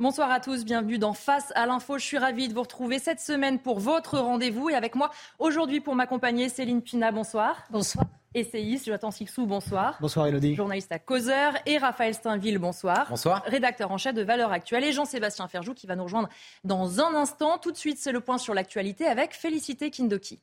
Bonsoir à tous, bienvenue dans Face à l'info. Je suis ravie de vous retrouver cette semaine pour votre rendez-vous et avec moi aujourd'hui pour m'accompagner Céline Pina, bonsoir. Bonsoir. Essayiste, Jonathan Sixou, bonsoir. Bonsoir Elodie. Journaliste à Causeur et Raphaël Steinville, bonsoir. Bonsoir. Rédacteur en chef de Valeurs Actuelles et Jean-Sébastien Ferjou qui va nous rejoindre dans un instant. Tout de suite, c'est le point sur l'actualité avec Félicité Kindoki.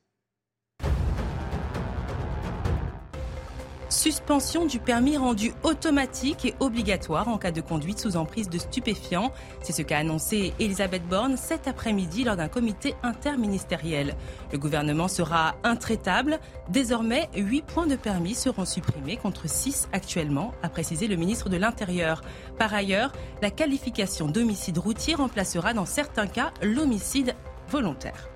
Suspension du permis rendu automatique et obligatoire en cas de conduite sous emprise de stupéfiants. C'est ce qu'a annoncé Elisabeth Borne cet après-midi lors d'un comité interministériel. Le gouvernement sera intraitable. Désormais, 8 points de permis seront supprimés contre 6 actuellement, a précisé le ministre de l'Intérieur. Par ailleurs, la qualification d'homicide routier remplacera dans certains cas l'homicide volontaire.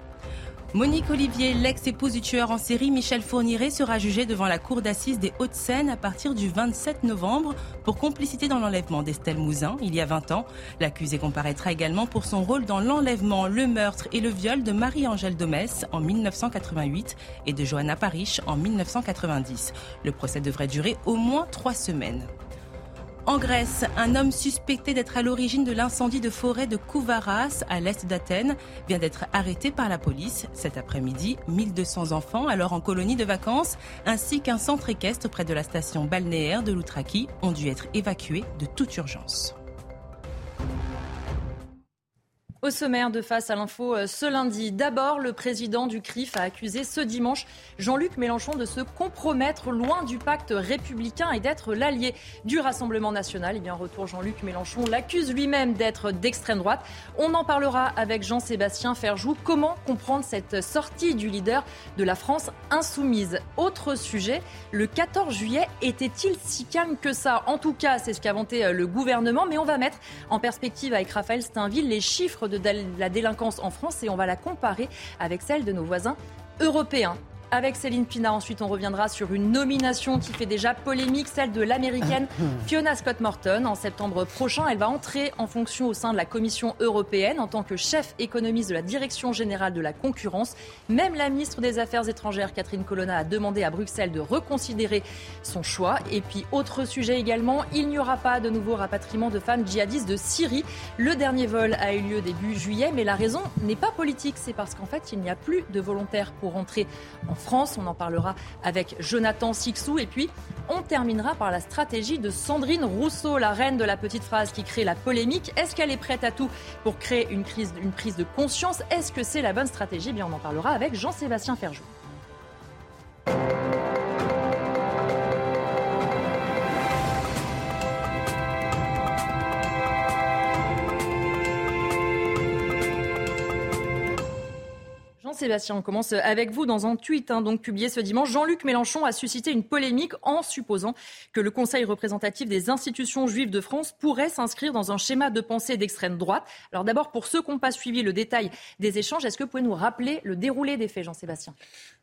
Monique Olivier, l'ex-épouse du tueur en série Michel Fourniret, sera jugée devant la cour d'assises des Hauts-de-Seine à partir du 27 novembre pour complicité dans l'enlèvement d'Estelle Mouzin il y a 20 ans. L'accusé comparaîtra également pour son rôle dans l'enlèvement, le meurtre et le viol de Marie-Angèle Domès en 1988 et de Johanna Parish en 1990. Le procès devrait durer au moins trois semaines. En Grèce, un homme suspecté d'être à l'origine de l'incendie de forêt de Kouvaras, à l'est d'Athènes, vient d'être arrêté par la police. Cet après-midi, 1200 enfants, alors en colonie de vacances, ainsi qu'un centre équestre près de la station balnéaire de Loutraki, ont dû être évacués de toute urgence. Au sommaire de Face à l'info euh, ce lundi, d'abord, le président du CRIF a accusé ce dimanche Jean-Luc Mélenchon de se compromettre loin du pacte républicain et d'être l'allié du Rassemblement national. Et bien, en retour, Jean-Luc Mélenchon l'accuse lui-même d'être d'extrême droite. On en parlera avec Jean-Sébastien Ferjou. Comment comprendre cette sortie du leader de la France insoumise? Autre sujet, le 14 juillet était-il si calme que ça? En tout cas, c'est ce qu'a vanté euh, le gouvernement, mais on va mettre en perspective avec Raphaël Steinville les chiffres de de la délinquance en France et on va la comparer avec celle de nos voisins européens. Avec Céline Pina, ensuite, on reviendra sur une nomination qui fait déjà polémique, celle de l'américaine Fiona Scott Morton. En septembre prochain, elle va entrer en fonction au sein de la Commission européenne en tant que chef économiste de la Direction générale de la concurrence. Même la ministre des Affaires étrangères, Catherine Colonna, a demandé à Bruxelles de reconsidérer son choix. Et puis, autre sujet également, il n'y aura pas de nouveau rapatriement de femmes djihadistes de Syrie. Le dernier vol a eu lieu début juillet, mais la raison n'est pas politique. C'est parce qu'en fait, il n'y a plus de volontaires pour rentrer en France. On en parlera avec Jonathan Sixou. Et puis, on terminera par la stratégie de Sandrine Rousseau, la reine de la petite phrase qui crée la polémique. Est-ce qu'elle est prête à tout pour créer une, crise, une prise de conscience? Est-ce que c'est la bonne stratégie? Eh Bien, on en parlera avec Jean-Sébastien Ferjou. Sébastien, on commence avec vous dans un tweet hein, donc publié ce dimanche. Jean-Luc Mélenchon a suscité une polémique en supposant que le Conseil représentatif des institutions juives de France pourrait s'inscrire dans un schéma de pensée d'extrême droite. Alors d'abord, pour ceux qui n'ont pas suivi le détail des échanges, est-ce que vous pouvez nous rappeler le déroulé des faits, Jean-Sébastien?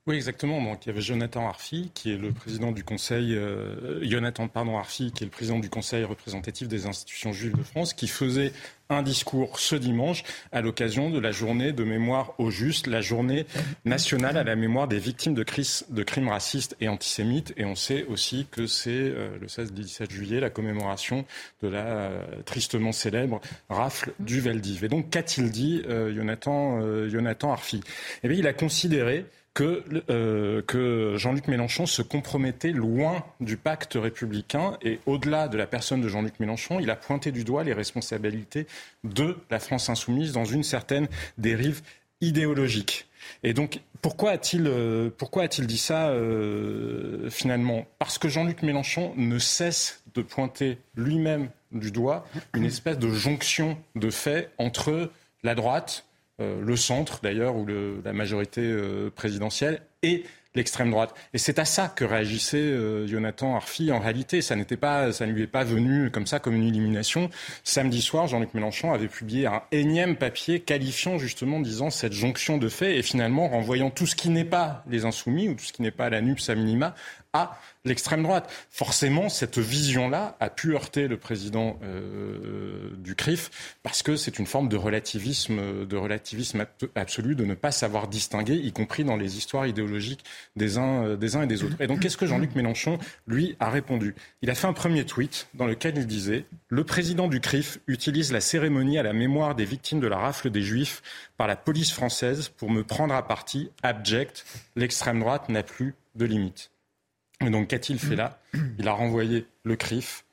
Oui, exactement. Donc, il y avait Jonathan Arfi, qui est le président du Conseil, euh, Jonathan pardon Arfi, qui est le président du Conseil représentatif des institutions juives de France, qui faisait un discours ce dimanche à l'occasion de la journée de mémoire au juste, la journée nationale à la mémoire des victimes de, de crimes racistes et antisémites. Et on sait aussi que c'est euh, le 16 17 juillet la commémoration de la euh, tristement célèbre rafle du Veldiv. Et donc, qu'a-t-il dit Jonathan, Jonathan Arfi? Eh bien, il a considéré que, euh, que Jean-Luc Mélenchon se compromettait loin du pacte républicain et au-delà de la personne de Jean-Luc Mélenchon, il a pointé du doigt les responsabilités de la France insoumise dans une certaine dérive idéologique. Et donc, pourquoi a-t-il euh, pourquoi a-t-il dit ça euh, finalement? Parce que Jean-Luc Mélenchon ne cesse de pointer lui-même du doigt une espèce de jonction de faits entre la droite, le centre d'ailleurs, ou la majorité euh, présidentielle, et l'extrême droite. Et c'est à ça que réagissait euh, Jonathan Arfi. En réalité, ça n'était pas, ça ne lui est pas venu comme ça, comme une illumination. Samedi soir, Jean-Luc Mélenchon avait publié un énième papier qualifiant justement, disant cette jonction de faits et finalement renvoyant tout ce qui n'est pas les insoumis ou tout ce qui n'est pas la NUPS à minima à l'extrême droite. Forcément, cette vision-là a pu heurter le président euh, du CRIF, parce que c'est une forme de relativisme, de relativisme absolu, de ne pas savoir distinguer, y compris dans les histoires idéologiques des uns, uns et des autres. Et donc, qu'est-ce que Jean-Luc Mélenchon, lui, a répondu? Il a fait un premier tweet dans lequel il disait Le président du CRIF utilise la cérémonie à la mémoire des victimes de la rafle des Juifs par la police française pour me prendre à partie, abject. L'extrême droite n'a plus de limites. Et donc, qu'a-t-il fait là. Il a renvoyé le CRIF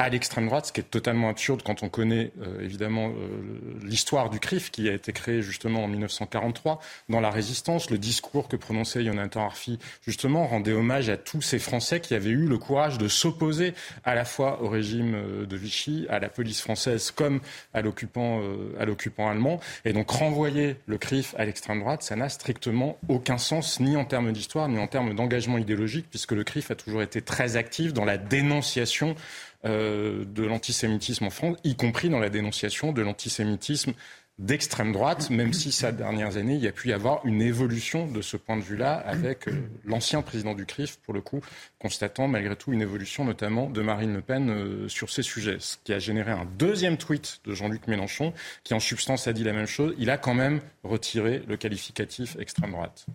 à l'extrême droite, ce qui est totalement absurde quand on connaît euh, évidemment euh, l'histoire du CRIF qui a été créé justement en 1943 dans la résistance. Le discours que prononçait Jonathan Arfi justement rendait hommage à tous ces Français qui avaient eu le courage de s'opposer à la fois au régime euh, de Vichy, à la police française comme à l'occupant à l'occupant allemand. Et donc renvoyer le CRIF à l'extrême droite, ça n'a strictement aucun sens ni en termes d'histoire ni en termes d'engagement idéologique puisque le CRIF a toujours été très actif dans la dénonciation euh, de l'antisémitisme en France, y compris dans la dénonciation de l'antisémitisme d'extrême droite, même si ces dernières années, il y a pu y avoir une évolution de ce point de vue-là avec euh, l'ancien président du CRIF, pour le coup, constatant malgré tout une évolution notamment de Marine Le Pen euh, sur ces sujets. Ce qui a généré un deuxième tweet de Jean-Luc Mélenchon, qui en substance a dit la même chose. Il a quand même retiré le qualificatif extrême droite.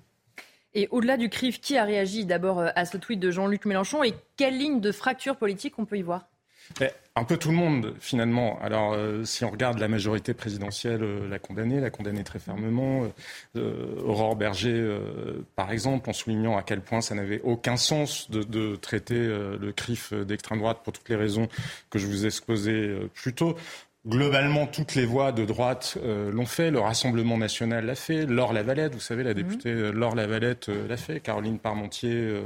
Et au-delà du CRIF, qui a réagi d'abord à ce tweet de Jean-Luc Mélenchon et quelle ligne de fracture politique on peut y voir? Un peu tout le monde, finalement. Alors, euh, si on regarde la majorité présidentielle, euh, la condamnée, la condamnée très fermement. Euh, Aurore Berger, par exemple, en soulignant à quel point ça n'avait aucun sens de, traiter le CRIF d'extrême droite pour toutes les raisons que je vous ai exposées plus tôt. Globalement, toutes les voix de droite euh, l'ont fait. Le Rassemblement national l'a fait. Laure Lavalette, vous savez, la mhm. députée euh, Laure Lavalette euh, l'a fait. Caroline Parmentier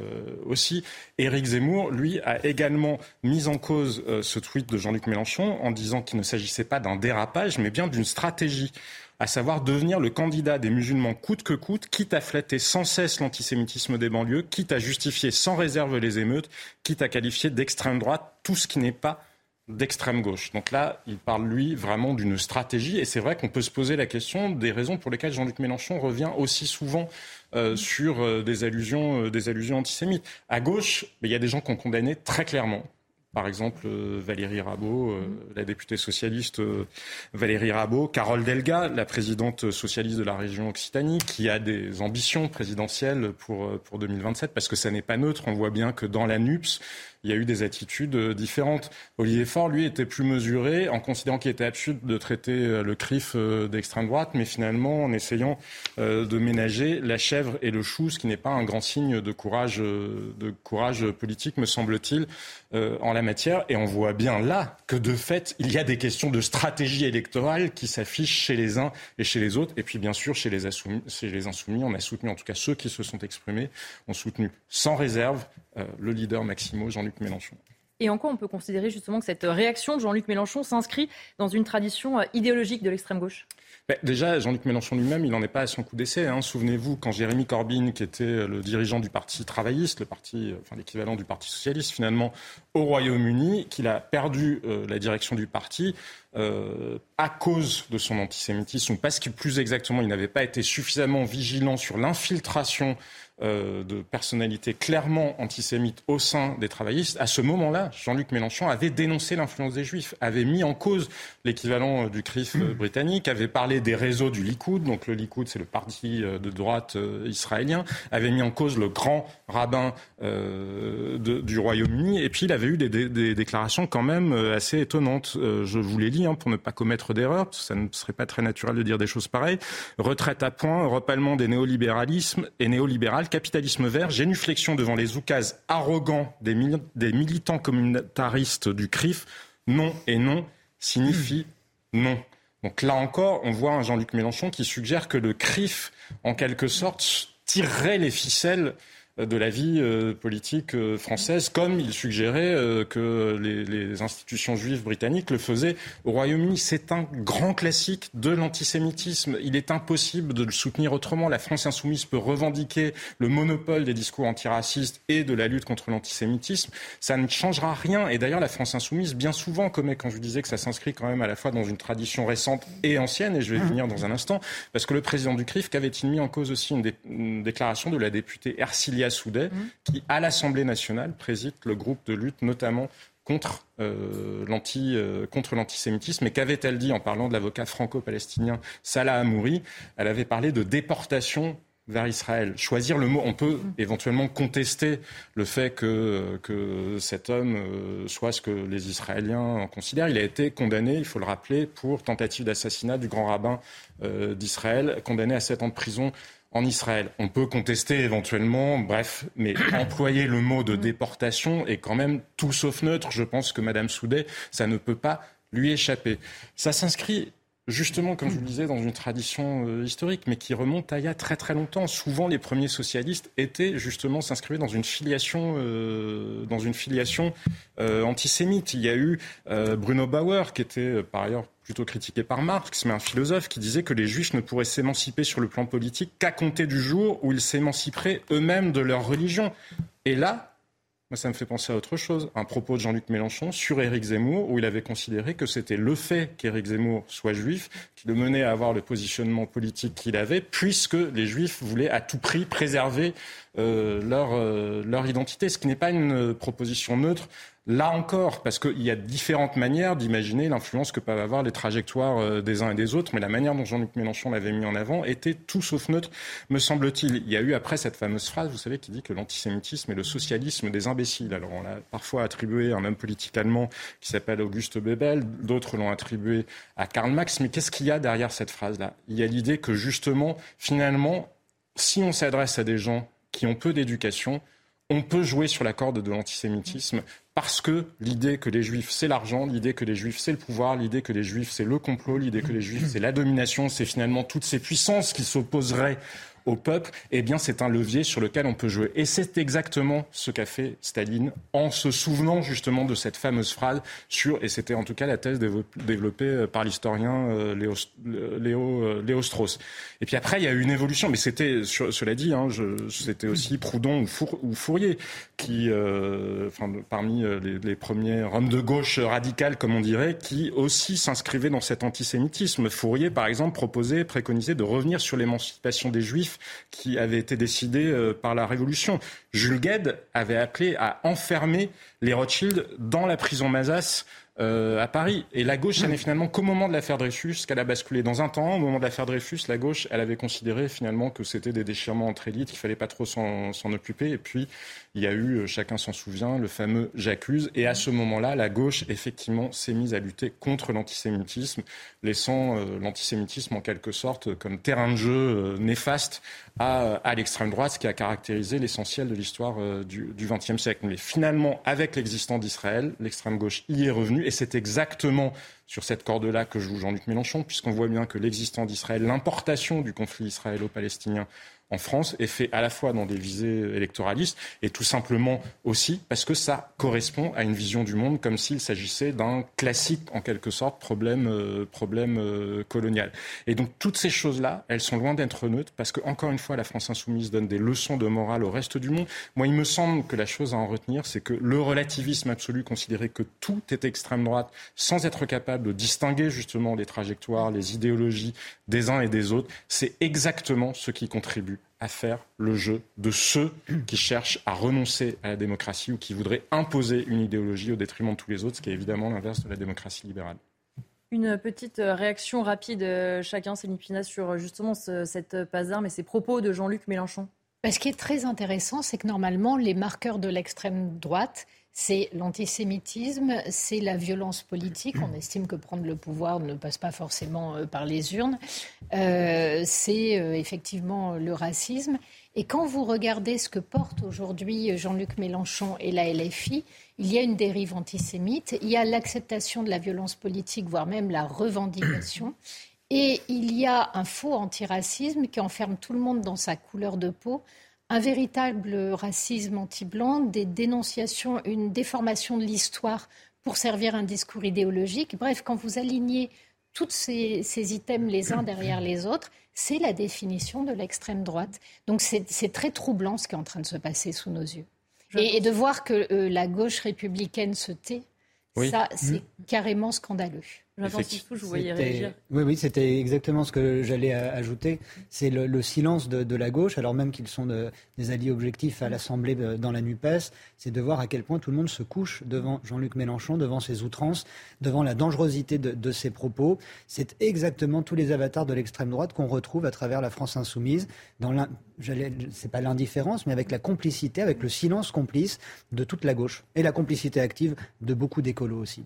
aussi. Éric Zemmour, lui, a également mis en cause ce tweet de Jean-Luc Mélenchon en disant qu'il ne s'agissait pas d'un dérapage, mais bien d'une stratégie à savoir devenir le candidat des musulmans coûte que coûte, quitte à flatter sans cesse l'antisémitisme des banlieues, quitte à justifier sans réserve les émeutes, quitte à qualifier d'extrême droite tout ce qui n'est pas d'extrême gauche. Donc là, il parle, lui, vraiment d'une stratégie. Et c'est vrai qu'on peut se poser la question des raisons pour lesquelles Jean-Luc Mélenchon revient aussi souvent euh, sur euh, des, allusions, euh, des allusions antisémites. À gauche, il y a des gens qui ont condamné très clairement par exemple Valérie Rabault, la députée socialiste Valérie Rabault, Carole Delga, la présidente socialiste de la région Occitanie, qui a des ambitions présidentielles pour, pour 2027, parce que ça n'est pas neutre. On voit bien que dans la NUPS, il y a eu des attitudes euh, différentes. Olivier Faure, lui, était plus mesuré en considérant qu'il était absurde de traiter euh, le CRIF euh, d'extrême droite, mais finalement en essayant de ménager la chèvre et le chou, ce qui n'est pas un grand signe de courage, de courage politique, me semble-t-il, en la matière. Et on voit bien là que de fait, il y a des questions de stratégie électorale qui s'affichent chez les uns et chez les autres. Et puis bien sûr, chez les, chez les insoumis, on a soutenu, en tout cas ceux qui se sont exprimés, ont soutenu sans réserve le leader Maximo, Jean-Luc Mélenchon. Et en quoi on peut considérer justement que cette réaction de Jean-Luc Mélenchon s'inscrit dans une tradition euh, idéologique de l'extrême gauche? Ben, Déjà, Jean-Luc Mélenchon lui-même, il n'en est pas à son coup d'essai. Hein. Souvenez-vous, quand Jérémy Corbyn, qui était euh, le dirigeant du Parti travailliste, le parti, euh, enfin, l'équivalent du Parti socialiste finalement, au Royaume-Uni, qu'il a perdu la direction du parti à cause de son antisémitisme, parce que plus exactement, il n'avait pas été suffisamment vigilant sur l'infiltration euh, de personnalités clairement antisémites au sein des travaillistes, à ce moment-là, Jean-Luc Mélenchon avait dénoncé l'influence des Juifs, avait mis en cause l'équivalent euh, du CRIF euh, britannique, avait parlé des réseaux du Likoud, donc le Likoud c'est le parti de droite israélien, avait mis en cause le grand rabbin du Royaume-Uni, et puis il avait eu des, déclarations quand même assez étonnantes. je vous les lis hein, pour ne pas commettre parce que ça ne serait pas très naturel de dire des choses pareilles. Retraite à point, repalement des néolibéralismes et néolibéral capitalisme vert, génuflexion devant les oukases arrogants des, militants communautaristes du CRIF, non et non signifie non. Donc là encore, on voit un Jean-Luc Mélenchon qui suggère que le CRIF, en quelque sorte, tirerait les ficelles de la vie euh, politique euh, française, comme il suggérait euh, que les, institutions juives britanniques le faisaient au Royaume-Uni. C'est un grand classique de l'antisémitisme. Il est impossible de le soutenir autrement. La France insoumise peut revendiquer le monopole des discours antiracistes et de la lutte contre l'antisémitisme. Ça ne changera rien. Et d'ailleurs, la France insoumise, bien souvent, comme quand je disais que ça s'inscrit quand même à la fois dans une tradition récente et ancienne, et je vais venir dans un instant, parce que le président du CRIF, qu'avait-il mis en cause aussi une, une déclaration de la députée Ercilia Soudet, qui, à l'Assemblée nationale, préside le groupe de lutte notamment contre euh, l'anti, euh, contre l'antisémitisme. Et qu'avait-elle dit en parlant de l'avocat franco-palestinien Salah Amouri Elle avait parlé de déportation vers Israël. Choisir le mot, on peut éventuellement contester le fait que, que cet homme euh, soit ce que les Israéliens en considèrent. Il a été condamné, il faut le rappeler, pour tentative d'assassinat du grand rabbin euh, d'Israël, condamné à sept ans de prison en Israël. On peut contester éventuellement, bref, mais employer le mot de déportation est quand même tout sauf neutre. Je pense que Madame Soudet, ça ne peut pas lui échapper. Ça s'inscrit justement, comme je vous le disais, dans une tradition euh, historique, mais qui remonte à il y a très très longtemps. Souvent, les premiers socialistes étaient justement s'inscrivaient dans une filiation, euh, dans une filiation euh, antisémite. Il y a eu Bruno Bauer, qui était par ailleurs plutôt critiqué par Marx, mais un philosophe qui disait que les juifs ne pourraient s'émanciper sur le plan politique qu'à compter du jour où ils s'émanciperaient eux-mêmes de leur religion. Et là, moi, ça me fait penser à autre chose. Un propos de Jean-Luc Mélenchon sur Éric Zemmour, où il avait considéré que c'était le fait qu'Éric Zemmour soit juif qui le menait à avoir le positionnement politique qu'il avait, puisque les juifs voulaient à tout prix préserver euh, leur, euh, leur identité, ce qui n'est pas une proposition neutre Là encore, parce qu'il y a différentes manières d'imaginer l'influence que peuvent avoir les trajectoires euh, des uns et des autres, mais la manière dont Jean-Luc Mélenchon l'avait mis en avant était tout sauf neutre, me semble-t-il. Il y a eu après cette fameuse phrase, vous savez, qui dit que l'antisémitisme est le socialisme des imbéciles. Alors on l'a parfois attribué à un homme politique allemand qui s'appelle Auguste Bebel, d'autres l'ont attribué à Karl Marx, mais qu'est-ce qu'il y a derrière cette phrase-là? Il y a l'idée que justement, finalement, si on s'adresse à des gens qui ont peu d'éducation, on peut jouer sur la corde de l'antisémitisme parce que l'idée que les juifs c'est l'argent, l'idée que les juifs c'est le pouvoir, l'idée que les juifs c'est le complot, l'idée que les juifs c'est la domination, c'est finalement toutes ces puissances qui s'opposeraient au peuple, eh bien c'est un levier sur lequel on peut jouer. Et c'est exactement ce qu'a fait Staline en se souvenant justement de cette fameuse phrase sur, et c'était en tout cas la thèse développée euh, par l'historien euh, euh, Léo, Strauss. Et puis après, il y a eu une évolution, mais c'était, cela dit, hein, c'était aussi Proudhon ou, Fourier qui, parmi les, les, premiers hommes de gauche radicales, comme on dirait, qui aussi s'inscrivaient dans cet antisémitisme. Fourier, par exemple, proposait, préconisait de revenir sur l'émancipation des Juifs qui avait été décidé euh, par la Révolution. Jules Gued avait appelé à enfermer les Rothschild dans la prison Mazas euh, à Paris. Et la gauche, ça n'est finalement qu'au moment de l'affaire Dreyfus qu'elle a basculé. Dans un temps, au moment de l'affaire Dreyfus, la gauche, elle avait considéré finalement que c'était des déchirements entre élites, qu'il fallait pas trop s'en occuper. Et puis, il y a eu, euh, chacun s'en souvient, le fameux J'accuse. Et à ce moment-là, la gauche, effectivement, s'est mise à lutter contre l'antisémitisme, laissant euh, l'antisémitisme en quelque sorte comme terrain de jeu néfaste à, à l'extrême droite, ce qui a caractérisé l'essentiel de l'histoire du XXe siècle. Mais finalement, avec l'existence d'Israël, l'extrême gauche y est revenue et c'est exactement sur cette corde-là que joue Jean-Luc Mélenchon, puisqu'on voit bien que l'existence d'Israël, l'importation du conflit israélo-palestinien en France est fait à la fois dans des visées électoralistes et tout simplement aussi parce que ça correspond à une vision du monde comme s'il s'agissait d'un classique en quelque sorte problème, euh, problème euh, colonial. Et donc toutes ces choses-là, elles sont loin d'être neutres parce que encore une fois la France insoumise donne des leçons de morale au reste du monde. Moi, il me semble que la chose à en retenir, c'est que le relativisme absolu, considérer que tout est extrême droite sans être capable de distinguer justement les trajectoires, les idéologies des uns et des autres, c'est exactement ce qui contribue à faire le jeu de ceux qui cherchent à renoncer à la démocratie ou qui voudraient imposer une idéologie au détriment de tous les autres, ce qui est évidemment l'inverse de la démocratie libérale. Une petite euh, réaction rapide, euh, chacun, Céline sur euh, justement cette passe d'armes et ces propos de Jean-Luc Mélenchon. Bah, ce qui est très intéressant, c'est que normalement, les marqueurs de l'extrême droite, c'est l'antisémitisme, c'est la violence politique. On estime que prendre le pouvoir ne passe pas forcément euh, par les urnes. Euh, c'est euh, effectivement le racisme. Et quand vous regardez ce que porte aujourd'hui Jean-Luc Mélenchon et la LFI, il y a une dérive antisémite, il y a l'acceptation de la violence politique, voire même la revendication. Et il y a un faux antiracisme qui enferme tout le monde dans sa couleur de peau un véritable racisme anti-blanc, des dénonciations, une déformation de l'histoire pour servir un discours idéologique. Bref, quand vous alignez tous ces, items les uns derrière les autres, c'est la définition de l'extrême droite. Donc c'est très troublant ce qui est en train de se passer sous nos yeux. Et, de voir que euh, la gauche républicaine se tait, ça c'est carrément scandaleux. Oui, oui, c'était exactement ce que j'allais ajouter. C'est le, silence de, la gauche, alors même qu'ils sont des alliés objectifs à l'Assemblée dans la NUPES, c'est de voir à quel point tout le monde se couche devant Jean-Luc Mélenchon, devant ses outrances, devant la dangerosité de, ses propos. C'est exactement tous les avatars de l'extrême droite qu'on retrouve à travers la France insoumise, dans c'est pas l'indifférence, mais avec la complicité, avec le silence complice de toute la gauche et la complicité active de beaucoup d'écolos aussi.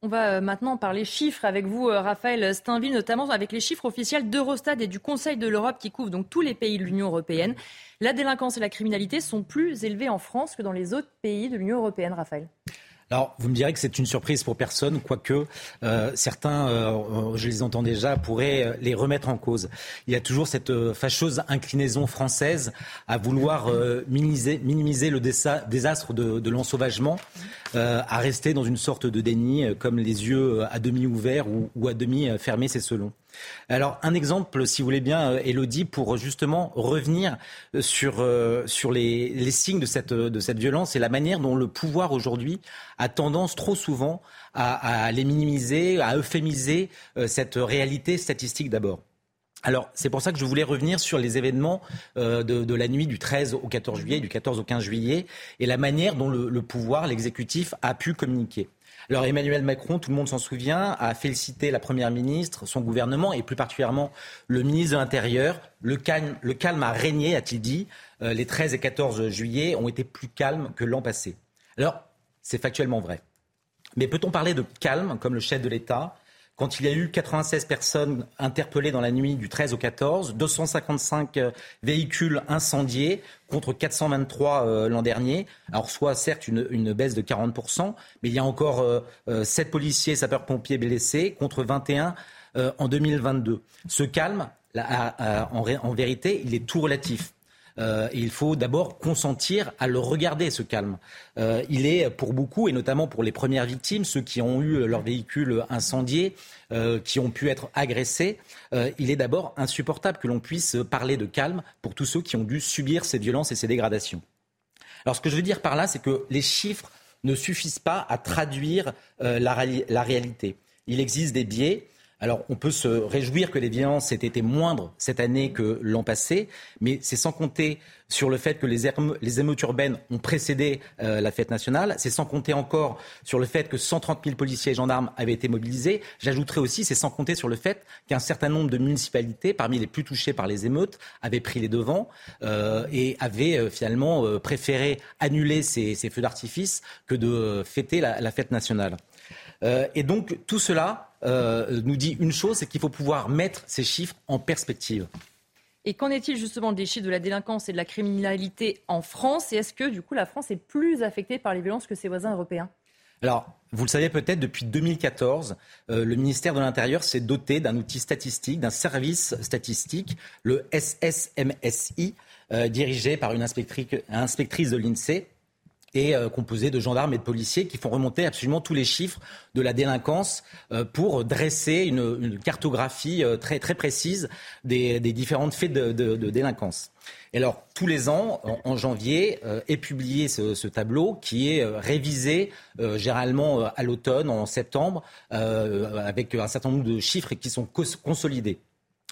On va euh, maintenant parler chiffres avec vous, euh, Raphaël Steinville, notamment avec les chiffres officiels d'Eurostat et du Conseil de l'Europe qui couvrent donc tous les pays de l'Union européenne. La délinquance et la criminalité sont plus élevées en France que dans les autres pays de l'Union européenne, Raphaël. Alors, vous me direz que c'est une surprise pour personne, quoique euh, certains, euh, je les entends déjà, pourraient euh, les remettre en cause. Il y a toujours cette fâcheuse inclinaison française à vouloir minimiser, le désastre de, de l'ensauvagement, à rester dans une sorte de déni, comme les yeux à demi ouverts ou, ou à demi fermés, c'est selon. Alors, un exemple, si vous voulez bien, Elodie, pour justement revenir sur, euh, sur les, signes de cette, violence et la manière dont le pouvoir aujourd'hui a tendance trop souvent à, les minimiser, à euphémiser euh, cette réalité statistique d'abord. Alors, c'est pour ça que je voulais revenir sur les événements euh, de, la nuit du 13 au 14 juillet, du 14 au 15 juillet, et la manière dont le pouvoir, l'exécutif, a pu communiquer. Alors Emmanuel Macron, tout le monde s'en souvient, a félicité la Première ministre, son gouvernement et plus particulièrement le ministre de l'Intérieur. Le calme, a régné, a-t-il dit. Euh, les 13 et 14 juillet ont été plus calmes que l'an passé. Alors, c'est factuellement vrai. Mais peut-on parler de calme, comme le chef de l'État? Quand il y a eu 96 personnes interpellées dans la nuit du 13 au 14, 255 euh, véhicules incendiés contre 423 euh, l'an dernier. Alors soit certes une, baisse de 40%, mais il y a encore euh, 7 policiers sapeurs-pompiers blessés contre 21 en 2022. Ce calme, en vérité, il est tout relatif. Euh, il faut d'abord consentir à le regarder, ce calme. Euh, il est pour beaucoup, et notamment pour les premières victimes, ceux qui ont eu leur véhicule incendié, euh, qui ont pu être agressés, il est d'abord insupportable que l'on puisse parler de calme pour tous ceux qui ont dû subir ces violences et ces dégradations. Alors ce que je veux dire par là, c'est que les chiffres ne suffisent pas à traduire la réalité. Il existe des biais. Alors, on peut se réjouir que les violences aient été moindres cette année que l'an passé, mais c'est sans compter sur le fait que les, émeutes urbaines ont précédé euh, la fête nationale. C'est sans compter encore sur le fait que 130 000 policiers et gendarmes avaient été mobilisés. J'ajouterai aussi, c'est sans compter sur le fait qu'un certain nombre de municipalités, parmi les plus touchées par les émeutes, avaient pris les devants euh, et avaient euh, finalement préféré annuler ces, feux d'artifice que de fêter la fête nationale. et donc, tout cela euh, nous dit une chose, c'est qu'il faut pouvoir mettre ces chiffres en perspective. Et qu'en est-il justement des chiffres de la délinquance et de la criminalité en France? Et est-ce que du coup la France est plus affectée par les violences que ses voisins européens? Alors, vous le savez peut-être, depuis 2014, euh, le ministère de l'Intérieur s'est doté d'un outil statistique, d'un service statistique, le SSMSI, euh, dirigé par une inspectrice de l'INSEE et euh, composé de gendarmes et de policiers qui font remonter absolument tous les chiffres de la délinquance euh, pour dresser une, cartographie euh, très, très précise des, différentes faits de, délinquance. Et alors, tous les ans, en, janvier, est publié ce, tableau qui est révisé généralement à l'automne, en septembre, avec un certain nombre de chiffres qui sont consolidés.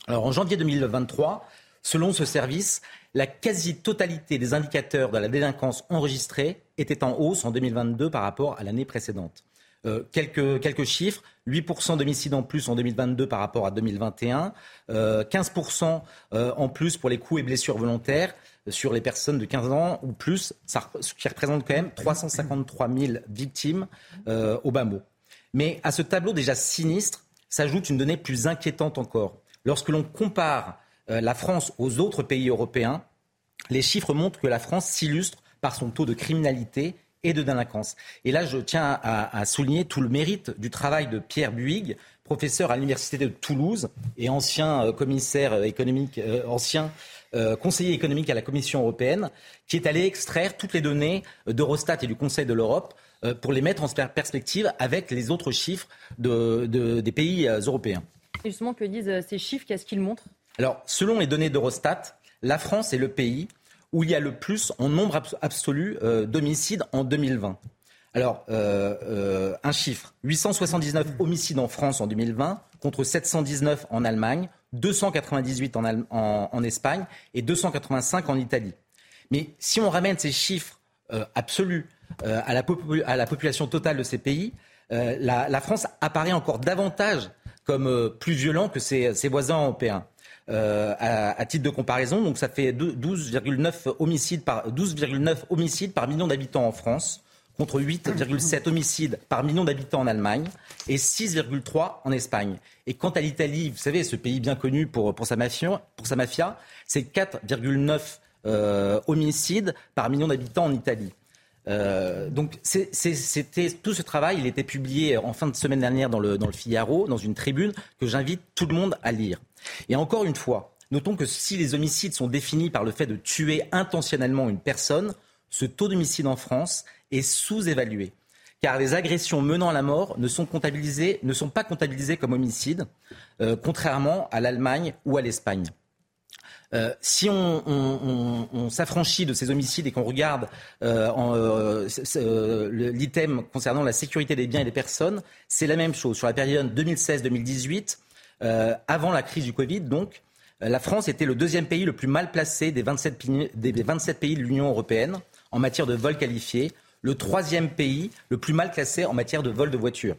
Alors, en janvier 2023, selon ce service, la quasi-totalité des indicateurs de la délinquance enregistrés était en hausse en 2022 par rapport à l'année précédente. Euh, quelques, chiffres, 8% d'homicides en plus en 2022 par rapport à 2021, 15% euh, en plus pour les coups et blessures volontaires sur les personnes de 15 ans ou plus, ce qui représente quand même 353 000 victimes euh, au bas mot. Mais à ce tableau déjà sinistre s'ajoute une donnée plus inquiétante encore. Lorsque l'on compare euh, la France aux autres pays européens, les chiffres montrent que la France s'illustre par son taux de criminalité et de délinquance. Et là, je tiens à, souligner tout le mérite du travail de Pierre Buig, professeur à l'Université de Toulouse et ancien euh, commissaire économique, euh, ancien conseiller économique à la Commission européenne, qui est allé extraire toutes les données d'Eurostat et du Conseil de l'Europe pour les mettre en perspective avec les autres chiffres des pays européens. Et justement, que disent ces chiffres? Qu'est-ce qu'ils montrent? Alors, selon les données d'Eurostat, la France est le pays où il y a le plus en nombre absolu euh, d'homicides en 2020. Alors, un chiffre 879 homicides en France en 2020 contre 719 en Allemagne, 298 en, en Espagne et 285 en Italie. Mais si on ramène ces chiffres absolus à la, population totale de ces pays, la, France apparaît encore davantage comme plus violent que ses voisins européens. Euh, à, titre de comparaison. Donc ça fait 12,9 homicides par 12,9 homicides par million d'habitants en France contre 8,7 homicides par million d'habitants en Allemagne et 6,3 en Espagne. Et quant à l'Italie, vous savez, ce pays bien connu pour, pour, sa, mafia, pour sa mafia, c'est 4,9 euh, homicides par million d'habitants en Italie. Euh, donc c'était tout ce travail, il était publié en fin de semaine dernière dans le, dans le Figaro, dans une tribune que j'invite tout le monde à lire. Et encore une fois, notons que si les homicides sont définis par le fait de tuer intentionnellement une personne, ce taux d'homicide en France est sous-évalué. Car les agressions menant à la mort ne sont, pas comptabilisées comme homicides, euh, contrairement à l'Allemagne ou à l'Espagne. Euh, si on, s'affranchit de ces homicides et qu'on regarde euh, l'item concernant la sécurité des biens et des personnes, c'est la même chose. Sur la période 2016-2018, euh, avant la crise du Covid, euh, la France était le deuxième pays le plus mal placé des 27, des 27 pays de l'Union européenne en matière de vol qualifié, le troisième pays le plus mal classé en matière de vol de voitures.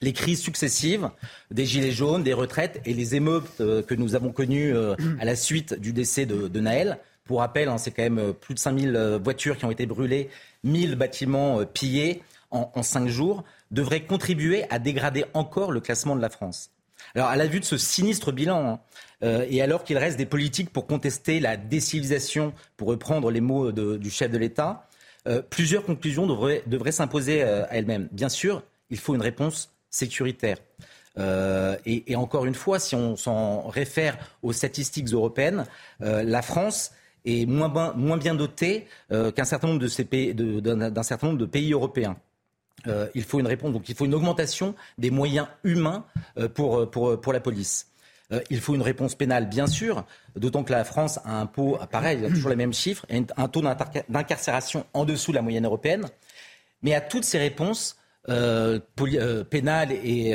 Les crises successives des gilets jaunes, des retraites et les émeutes euh, que nous avons connues à la suite du décès de, Naël. Pour rappel, hein, c'est quand même plus de 5000 voitures qui ont été brûlées, 1000 bâtiments pillés en, en cinq jours, devraient contribuer à dégrader encore le classement de la France. Alors, à la vue de ce sinistre bilan, hein, euh, et alors qu'il reste des politiques pour contester la décivilisation, pour reprendre les mots du chef de l'État, euh, plusieurs conclusions devraient, s'imposer euh, à elles-mêmes. Bien sûr, il faut une réponse sécuritaire. Et, encore une fois, si on s'en réfère aux statistiques européennes, la France est moins, moins bien dotée qu'un certain nombre de pays européens. Euh, il faut une réponse, donc il faut une augmentation des moyens humains euh, pour, euh, pour, pour la police. il faut une réponse pénale, bien sûr, d'autant que la France a un taux, pareil, toujours les mêmes chiffres, un taux d'incarcération en dessous de la moyenne européenne. Mais à toutes ces réponses, pénales et,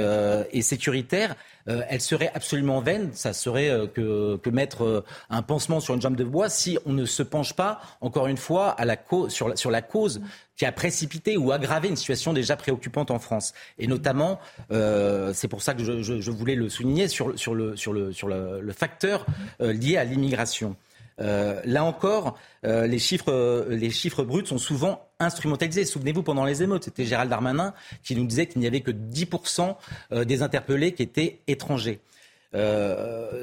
et sécuritaires, euh, elle serait absolument vaine. Ça serait que, mettre un pansement sur une jambe de bois si on ne se penche pas, encore une fois, à la sur, sur la cause qui a précipité ou aggravé une situation déjà préoccupante en France. Et notamment, c'est pour ça que je, voulais le souligner sur, sur, le, sur, le, sur le, facteur lié à l'immigration. Euh, là encore, euh, les, chiffres, euh, les chiffres bruts sont souvent instrumentalisés. Souvenez-vous, pendant les émeutes, c'était Gérald Darmanin qui nous disait qu'il n'y avait que 10% des interpellés qui étaient étrangers.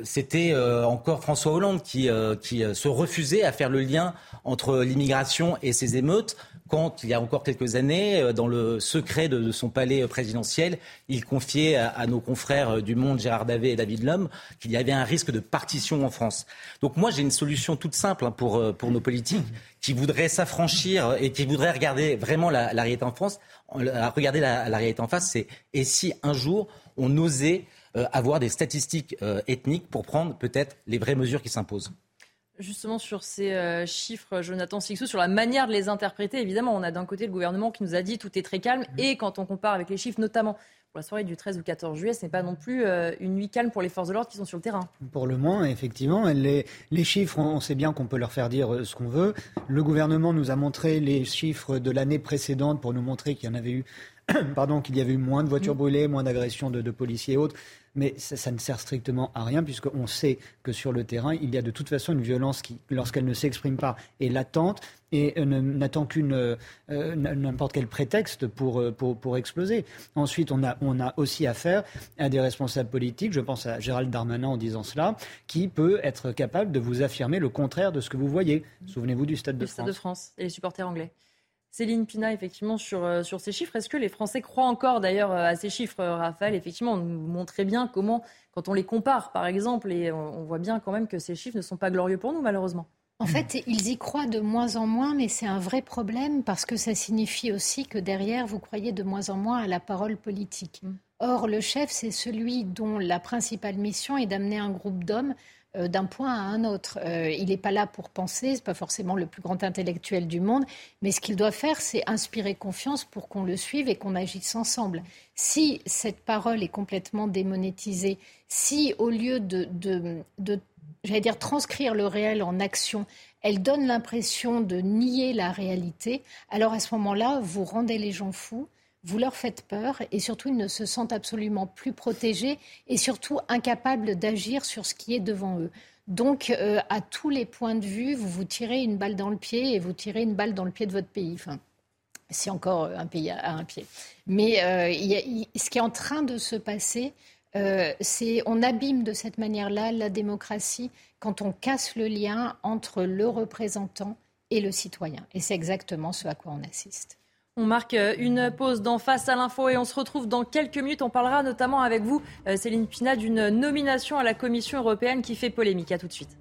c'était encore François Hollande qui, qui se refusait à faire le lien entre l'immigration et ces émeutes quand, il y a encore quelques années, euh, dans le secret de, son palais présidentiel, il confiait à, nos confrères euh, du Monde, Gérard Davet et David Lhomme, qu'il y avait un risque de partition en France. Donc moi, j'ai une solution toute simple hein, pour, euh, pour nos politiques qui voudraient s'affranchir et qui voudraient regarder vraiment la, réalité en France. Regarder la, réalité en face, c'est et si un jour on osait avoir des statistiques ethniques pour prendre peut-être les vraies mesures qui s'imposent? Justement, sur ces euh, chiffres, Jonathan Sixou, sur la manière de les interpréter, évidemment, on a d'un côté le gouvernement qui nous a dit tout est très calme, mmh. et quand on compare avec les chiffres, notamment pour la soirée du 13 ou 14 juillet, ce n'est pas non plus euh, une nuit calme pour les forces de l'ordre qui sont sur le terrain. Pour le moins, effectivement. Les, les chiffres, on sait bien qu'on peut leur faire dire euh, ce qu'on veut. Le gouvernement nous a montré les chiffres de l'année précédente pour nous montrer qu'il y en avait eu pardon, qu'il y avait eu moins de voitures mmh. brûlées, moins d'agressions de, de, policiers et autres mais ça, ne sert strictement à rien puisqu'on sait que sur le terrain, il y a de toute façon une violence qui, lorsqu'elle ne s'exprime pas, est latente et n'attend qu'une euh, n'importe quel prétexte pour, euh, pour, pour, exploser. Ensuite, on a, on a aussi affaire à des responsables politiques, je pense à Gérald Darmanin en disant cela, qui peut être capable de vous affirmer le contraire de ce que vous voyez. Souvenez-vous du Stade de France. Stade de France et les supporters anglais. Céline Pina, effectivement, sur, euh, sur ces chiffres. Est-ce que les Français croient encore, d'ailleurs, euh, à ces chiffres, euh, Raphaël? Effectivement, on nous montrait bien comment, quand on les compare, par exemple, et on, voit bien quand même que ces chiffres ne sont pas glorieux pour nous, malheureusement. En fait, ils y croient de moins en moins, mais c'est un vrai problème parce que ça signifie aussi que derrière, vous croyez de moins en moins à la parole politique. Mm. Or, le chef, c'est celui dont la principale mission est d'amener un groupe d'hommes d'un point à un autre. Euh, il n'est pas là pour penser, c'est pas forcément le plus grand intellectuel du monde, mais ce qu'il doit faire, c'est inspirer confiance pour qu'on le suive et qu'on agisse ensemble. Si cette parole est complètement démonétisée, si au lieu de, de j'allais dire, transcrire le réel en action, elle donne l'impression de nier la réalité, alors à ce moment-là, vous rendez les gens fous vous leur faites peur et surtout ils ne se sentent absolument plus protégés et surtout incapables d'agir sur ce qui est devant eux. Donc, euh, à tous les points de vue, vous vous tirez une balle dans le pied et vous tirez une balle dans le pied de votre pays. Enfin, encore un pays à un pied. Mais euh, ce qui est en train de se passer, euh, c'est on abîme de cette manière-là la démocratie quand on casse le lien entre le représentant et le citoyen. Et c'est exactement ce à quoi on assiste. On marque euh, une pause dans Face à l'info et on se retrouve dans quelques minutes. On parlera notamment avec vous, euh, Céline Pina, d'une nomination à la Commission européenne qui fait polémique. Tout de suite.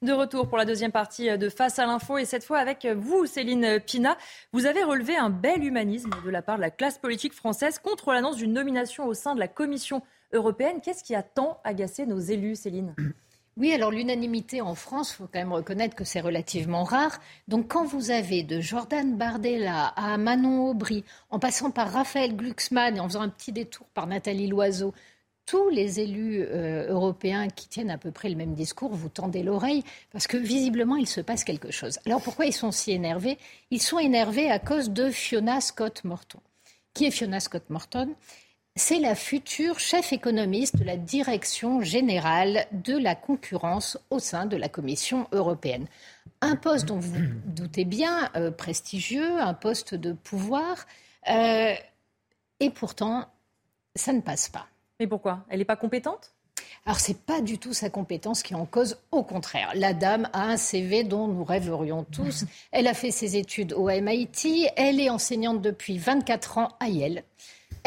De retour pour la deuxième partie euh, de Face à l'info et cette fois avec vous, Céline Pina. Vous avez relevé un bel humanisme de la part de la classe politique française contre l'annonce d'une nomination au sein de la Commission européenne. Qu'est-ce qui a tant agacé nos élus, Céline? Oui, alors l'unanimité en France, il faut quand même reconnaître que c'est relativement rare. Donc quand vous avez de Jordan Bardella à Manon Aubry, en passant par Raphaël Glucksmann et en faisant un petit détour par Nathalie Loiseau, tous les élus euh, européens qui tiennent à peu près le même discours, vous tendez l'oreille parce que visiblement il se passe quelque chose. Alors pourquoi ils sont si énervés? Ils sont énervés à cause de Fiona Scott Morton. Qui est Fiona Scott Morton c'est la future chef économiste de la direction générale de la concurrence au sein de la Commission européenne. Un poste dont vous doutez bien euh, prestigieux, un poste de pouvoir, euh, et pourtant, ça ne passe pas. Mais pourquoi? Elle n'est pas compétente? Alors, ce n'est pas du tout sa compétence qui est en cause, au contraire. La dame a un CV dont nous rêverions tous. Elle a fait ses études au MIT, elle est enseignante depuis 24 ans à Yale.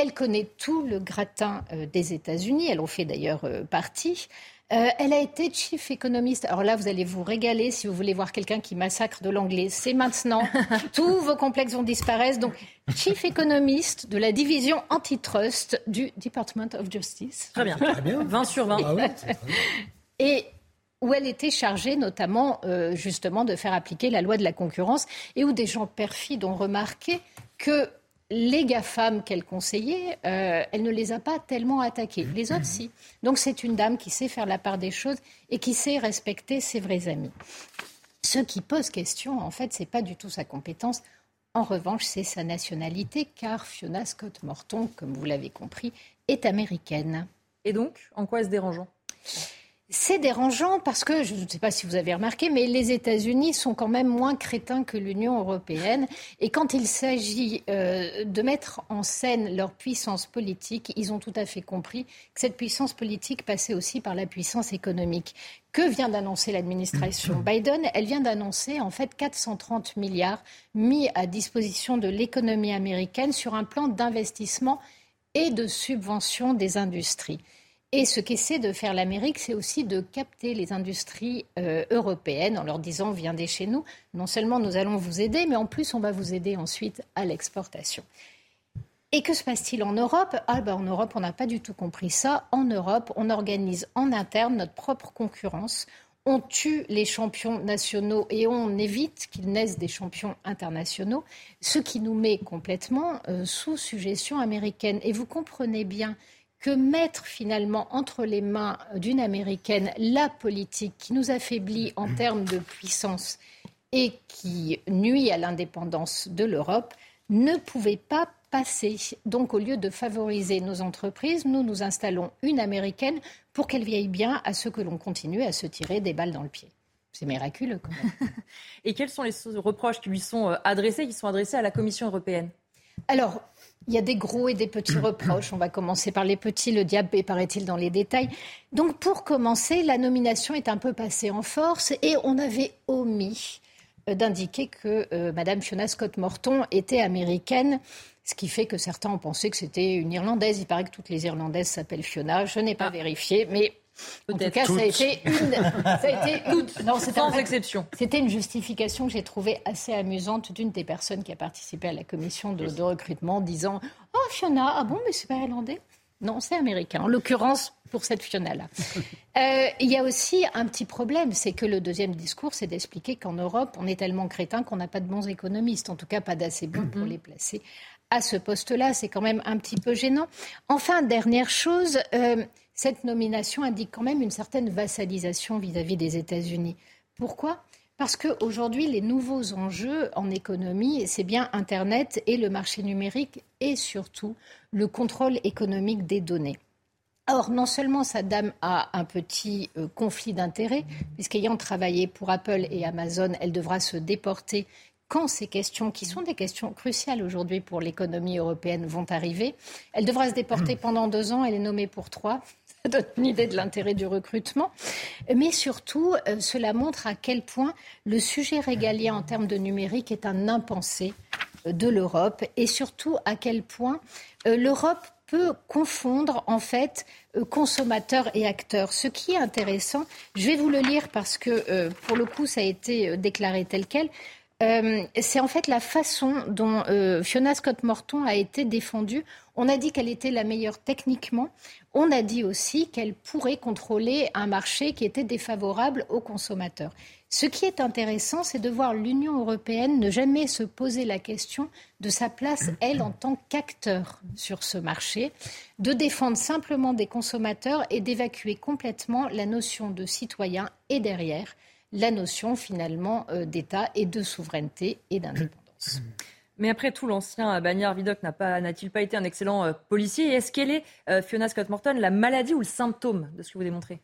Elle connaît tout le gratin euh, des États-Unis. Elle en fait d'ailleurs euh, partie. Euh, elle a été chief économiste. Alors là, vous allez vous régaler si vous voulez voir quelqu'un qui massacre de l'anglais. C'est maintenant. Tous vos complexes vont disparaître. Donc, chief économiste de la division antitrust du Department of Justice. Très bien. Très bien. 20 sur 20. Ah et où elle était chargée notamment justement de faire appliquer la loi de la concurrence et où des gens perfides ont remarqué que les GAFAM qu'elle conseillait, euh, elle ne les a pas tellement attaqués. Les autres, si. Donc c'est une dame qui sait faire la part des choses et qui sait respecter ses vrais amis. Ce qui pose question, en fait, ce n'est pas du tout sa compétence. En revanche, c'est sa nationalité, car Fiona Scott Morton, comme vous l'avez compris, est américaine. Et donc, en quoi est-ce dérangeant? C'est dérangeant parce que, je ne sais pas si vous avez remarqué, mais les États-Unis sont quand même moins crétins que l'Union européenne. Et quand il s'agit euh, de mettre en scène leur puissance politique, ils ont tout à fait compris que cette puissance politique passait aussi par la puissance économique. Que vient d'annoncer l'administration Biden? Elle vient d'annoncer en fait 430 milliards mis à disposition de l'économie américaine sur un plan d'investissement et de subvention des industries. Et ce qu'essaie de faire l'Amérique, c'est aussi de capter les industries euh, européennes en leur disant viendez chez nous. Non seulement nous allons vous aider, mais en plus on va vous aider ensuite à l'exportation. Et que se passe-t-il en Europe? Ah ben, En Europe, on n'a pas du tout compris ça. En Europe, on organise en interne notre propre concurrence. On tue les champions nationaux et on évite qu'ils naissent des champions internationaux, ce qui nous met complètement euh, sous suggestion américaine. Et vous comprenez bien que mettre finalement entre les mains d'une Américaine la politique qui nous affaiblit en termes de puissance et qui nuit à l'indépendance de l'Europe ne pouvait pas passer. Donc au lieu de favoriser nos entreprises, nous nous installons une Américaine pour qu'elle vieille bien à ce que l'on continue à se tirer des balles dans le pied. C'est miraculeux quand même. et quels sont les reproches qui lui sont euh, adressés, qui sont adressés à la Commission européenne? Alors, il y a des gros et des petits reproches. On va commencer par les petits. Le diable est, paraît-il, dans les détails. Donc, pour commencer, la nomination est un peu passée en force et on avait omis euh, d'indiquer que euh, Madame Fiona Scott Morton était américaine, ce qui fait que certains ont pensé que c'était une Irlandaise. Il paraît que toutes les Irlandaises s'appellent Fiona. Je n'ai pas ah. vérifié, mais en tout cas, ça a été une. Ça a été non, Sans exception. C'était une justification que j'ai trouvée assez amusante d'une des personnes qui a participé à la commission de, recrutement, disant Oh, Fiona, ah bon, mais c'est pas irlandais? Non, c'est américain. En l'occurrence, pour cette Fiona-là. Euh, il y a aussi un petit problème, c'est que le deuxième discours, c'est d'expliquer qu'en Europe, on est tellement crétin qu'on n'a pas de bons économistes, en tout cas pas d'assez bons pour mhm. les placer à ce poste-là. C'est quand même un petit peu gênant. Enfin, dernière chose, euh, cette nomination indique quand même une certaine vassalisation vis-à-vis des États-Unis. Pourquoi? Parce qu'aujourd'hui, les nouveaux enjeux en économie, c'est bien Internet et le marché numérique et surtout le contrôle économique des données. Or, non seulement sa dame a un petit euh, conflit d'intérêts, puisqu'ayant travaillé pour Apple et Amazon, elle devra se déporter quand ces questions, qui sont des questions cruciales aujourd'hui pour l'économie européenne, vont arriver. Elle devra se déporter pendant deux ans, elle est nommée pour trois. Ça donne une idée de l'intérêt du recrutement. Mais surtout, euh, cela montre à quel point le sujet régalien en termes de numérique est un impensé euh, de l'Europe et surtout à quel point euh, l'Europe peut confondre en fait consommateurs et acteurs. Ce qui est intéressant, je vais vous le lire parce que pour le coup ça a été déclaré tel quel. C'est en fait la façon dont Fiona Scott Morton a été défendue. On a dit qu'elle était la meilleure techniquement. On a dit aussi qu'elle pourrait contrôler un marché qui était défavorable aux consommateurs. Ce qui est intéressant, c'est de voir l'Union européenne ne jamais se poser la question de sa place, elle, en tant qu'acteur sur ce marché, de défendre simplement des consommateurs et d'évacuer complètement la notion de citoyen et derrière la notion finalement euh, d'État et de souveraineté et d'indépendance. Mais après tout, l'ancien Bagnard Vidocq n'a-t-il pas, été un excellent euh, policier? Est-ce qu'elle est, euh, Fiona Scott Morton, la maladie ou le symptôme de ce que vous démontrez?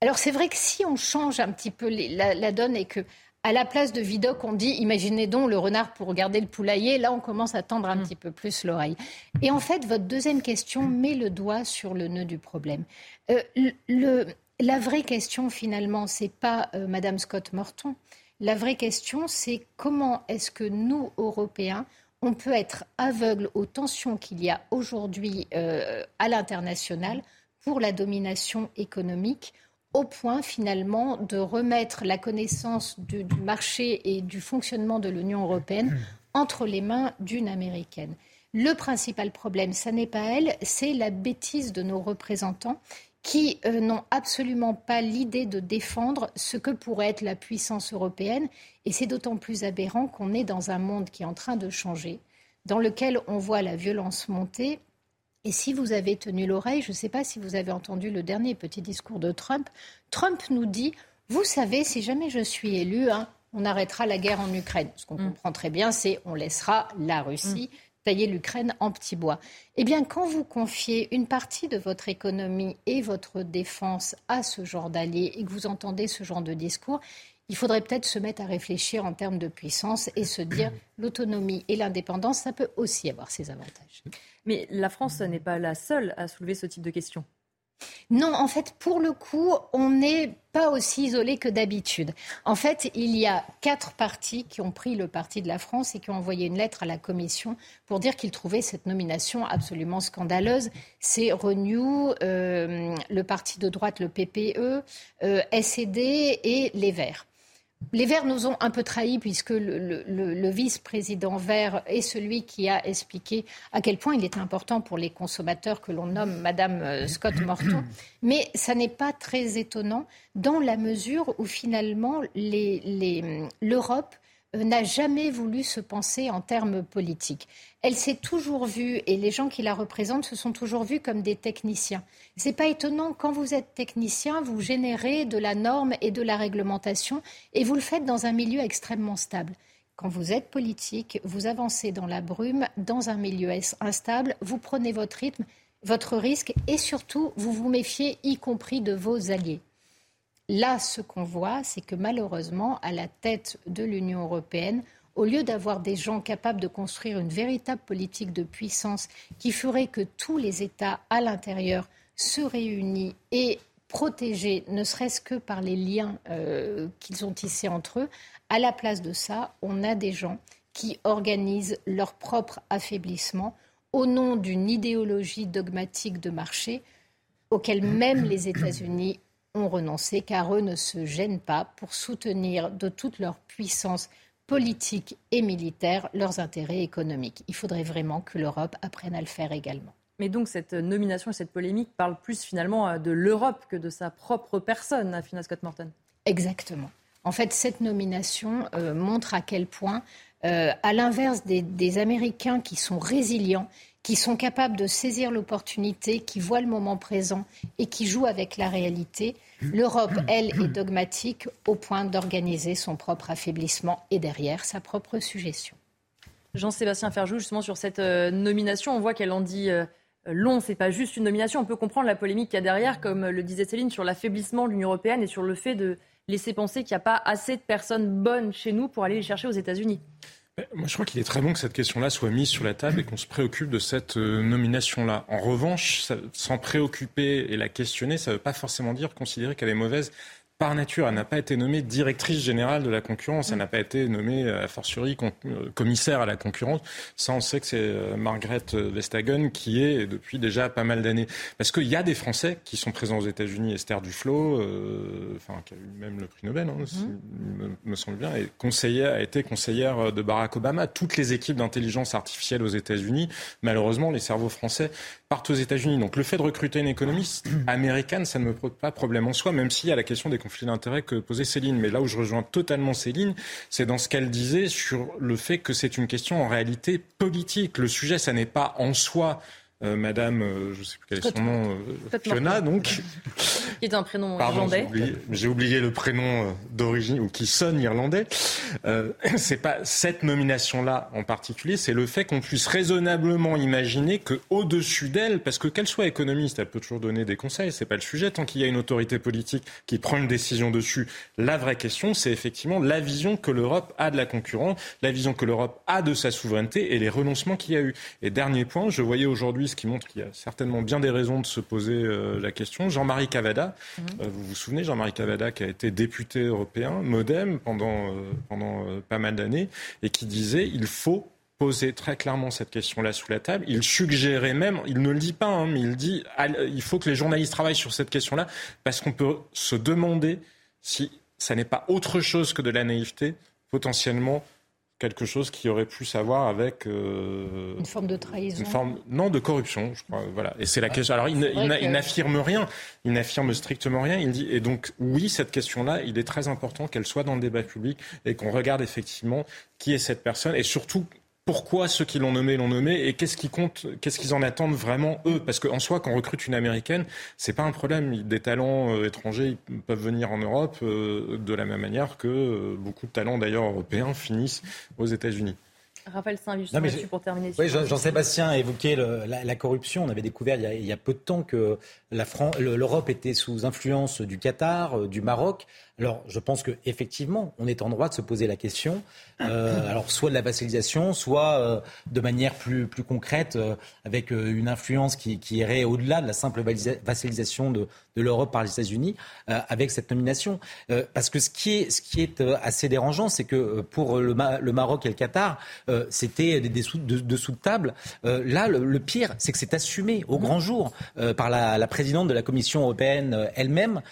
Alors c'est vrai que si on change un petit peu la, donne et que à la place de Vidocq, on dit imaginez donc le renard pour regarder le poulailler. Là, on commence à tendre un mm. petit peu plus l'oreille. Et en fait, votre deuxième question met le doigt sur le nœud du problème. Euh, le, la vraie question, finalement, c'est pas Madame Scott Morton. La vraie question, c'est comment est-ce que nous, Européens, on peut être aveugle aux tensions qu'il y a aujourd'hui euh, à l'international pour la domination économique, au point finalement de remettre la connaissance du, du marché et du fonctionnement de l'Union européenne entre les mains d'une Américaine. Le principal problème, ce n'est pas elle, c'est la bêtise de nos représentants qui euh, n'ont absolument pas l'idée de défendre ce que pourrait être la puissance européenne. Et c'est d'autant plus aberrant qu'on est dans un monde qui est en train de changer, dans lequel on voit la violence monter. Et si vous avez tenu l'oreille, je ne sais pas si vous avez entendu le dernier petit discours de Trump, Trump nous dit, vous savez, si jamais je suis élu, hein, on arrêtera la guerre en Ukraine. Ce qu'on mm. comprend très bien, c'est on laissera la Russie. Mm tailler l'Ukraine en petits bois. Eh bien, quand vous confiez une partie de votre économie et votre défense à ce genre d'alliés et que vous entendez ce genre de discours, il faudrait peut-être se mettre à réfléchir en termes de puissance et se dire l'autonomie et l'indépendance, ça peut aussi avoir ses avantages. Mais la France n'est pas la seule à soulever ce type de questions. Non, en fait, pour le coup, on n'est pas aussi isolé que d'habitude. En fait, il y a quatre partis qui ont pris le parti de la France et qui ont envoyé une lettre à la Commission pour dire qu'ils trouvaient cette nomination absolument scandaleuse. C'est Renew, euh, le parti de droite, le PPE, euh, SED et les Verts. Les Verts nous ont un peu trahis puisque le, vice-président Vert est celui qui a expliqué à quel point il était important pour les consommateurs que l'on nomme Madame euh, Scott Morton. Mais ça n'est pas très étonnant dans la mesure où finalement l'Europe euh, n'a jamais voulu se penser en termes politiques. Elle s'est toujours vue, et les gens qui la représentent se sont toujours vus comme des techniciens. C'est pas étonnant, quand vous êtes technicien, vous générez de la norme et de la réglementation, et vous le faites dans un milieu extrêmement stable. Quand vous êtes politique, vous avancez dans la brume, dans un milieu instable, vous prenez votre rythme, votre risque, et surtout, vous vous méfiez, y compris de vos alliés. Là, ce qu'on voit, c'est que malheureusement, à la tête de l'Union européenne, au lieu d'avoir des gens capables de construire une véritable politique de puissance qui ferait que tous les États à l'intérieur se réunissent et protégés, ne serait-ce que par les liens euh, qu'ils ont tissés entre eux, à la place de ça, on a des gens qui organisent leur propre affaiblissement au nom d'une idéologie dogmatique de marché auquel même les États-Unis ont renoncé car eux ne se gênent pas pour soutenir de toute leur puissance politique et militaire leurs intérêts économiques. Il faudrait vraiment que l'Europe apprenne à le faire également. Mais donc cette nomination et cette polémique parlent plus finalement euh, de l'Europe que de sa propre personne, Afina Scott Morton. Exactement. En fait, cette nomination euh, montre à quel point, euh, à l'inverse des, Américains qui sont résilients, qui sont capables de saisir l'opportunité, qui voient le moment présent et qui jouent avec la réalité, l'Europe, elle, est dogmatique au point d'organiser son propre affaiblissement et derrière sa propre suggestion. Jean-Sébastien Ferjou, justement sur cette nomination, on voit qu'elle en dit long. C'est pas juste une nomination. On peut comprendre la polémique qu'il y a derrière, comme le disait Céline, sur l'affaiblissement de l'Union européenne et sur le fait de laisser penser qu'il n'y a pas assez de personnes bonnes chez nous pour aller les chercher aux États-Unis. Moi, je crois qu'il est très bon que cette question-là soit mise sur la table et qu'on se préoccupe de cette euh, nomination-là. En revanche, s'en préoccuper et la questionner, ça ne veut pas forcément dire considérer qu'elle est mauvaise par nature, elle n'a pas été nommée directrice générale de la concurrence, elle n'a pas été nommée, euh, a fortiori, euh, commissaire à la concurrence. Ça, on sait que c'est euh, Margaret Vestager qui est depuis déjà pas mal d'années. Parce qu'il y a des Français qui sont présents aux États-Unis, Esther Duflo, enfin, qui a eu même le prix Nobel, hein, mm-hmm. me, semble bien, et conseillère, a été conseillère de Barack Obama. Toutes les équipes d'intelligence artificielle aux États-Unis, malheureusement, les cerveaux français partent aux États-Unis. Donc le fait de recruter une économiste américaine, ça ne me pose pas problème en soi, même s'il y a la question des conflit d'intérêt que posait Céline. Mais là où je rejoins totalement Céline, c'est dans ce qu'elle disait sur le fait que c'est une question en réalité politique. Le sujet, ça n'est pas en soi euh, Madame, euh, je ne sais plus quel est son nom, euh, Fiona, donc. Qui est un prénom irlandais. J'ai oublié, le prénom d'origine, ou qui sonne irlandais. c'est pas cette nomination-là en particulier, c'est le fait qu'on puisse raisonnablement imaginer que au-dessus d'elle, parce que qu'elle soit économiste, elle peut toujours donner des conseils, c'est pas le sujet. Tant qu'il y a une autorité politique qui prend une décision dessus, la vraie question, c'est effectivement la vision que l'Europe a de la concurrence, la vision que l'Europe a de sa souveraineté et les renoncements qu'il y a eu. Et dernier point, je voyais aujourd'hui ce qui montre qu'il y a certainement bien des raisons de se poser euh, la question. Jean-Marie Cavada, mhm. euh, vous vous souvenez, Jean-Marie Cavada qui a été député européen, modem, pendant, euh, pendant pas mal d'années, et qui disait il faut poser très clairement cette question-là sous la table. Il suggérait même, il ne le dit pas, hein, mais il dit il faut que les journalistes travaillent sur cette question-là, parce qu'on peut se demander si ça n'est pas autre chose que de la naïveté, potentiellement quelque chose qui aurait pu savoir avec euh, une forme de trahison, une forme non de corruption, je crois. Voilà. Et c'est la question. Alors il, n'affirme rien, il n'affirme strictement rien. Il dit et donc oui, cette question-là, il est très important qu'elle soit dans le débat public et qu'on regarde effectivement qui est cette personne et surtout pourquoi ceux qui l'ont nommé l'ont nommé et qu'est-ce qui compte, qu'est-ce qu'ils en attendent vraiment eux? Parce qu'en soi, quand on recrute une américaine, c'est pas un problème. Des talents euh, étrangers ils peuvent venir en Europe euh, de la même manière que euh, beaucoup de talents d'ailleurs européens finissent aux États-Unis. Raphaël Saint-Just, pour terminer. Oui, Jean-Sébastien a évoqué la, corruption. On avait découvert il y a, il y a peu de temps que l'Europe était sous influence du Qatar, du Maroc. Alors, je pense qu'effectivement, on est en droit de se poser la question, euh, alors soit de la vassalisation, soit euh, de manière plus, plus concrète, euh, avec une influence qui, irait au-delà de la simple vassalisation de, de l'Europe par les États-Unis, avec cette nomination. parce que ce qui est, ce qui est assez dérangeant, c'est que pour le, Maroc et le Qatar, c'était des, sous, de, de sous de table. là, le, pire, c'est que c'est assumé au grand jour par la, la, présidente de la Commission européenne elle-même,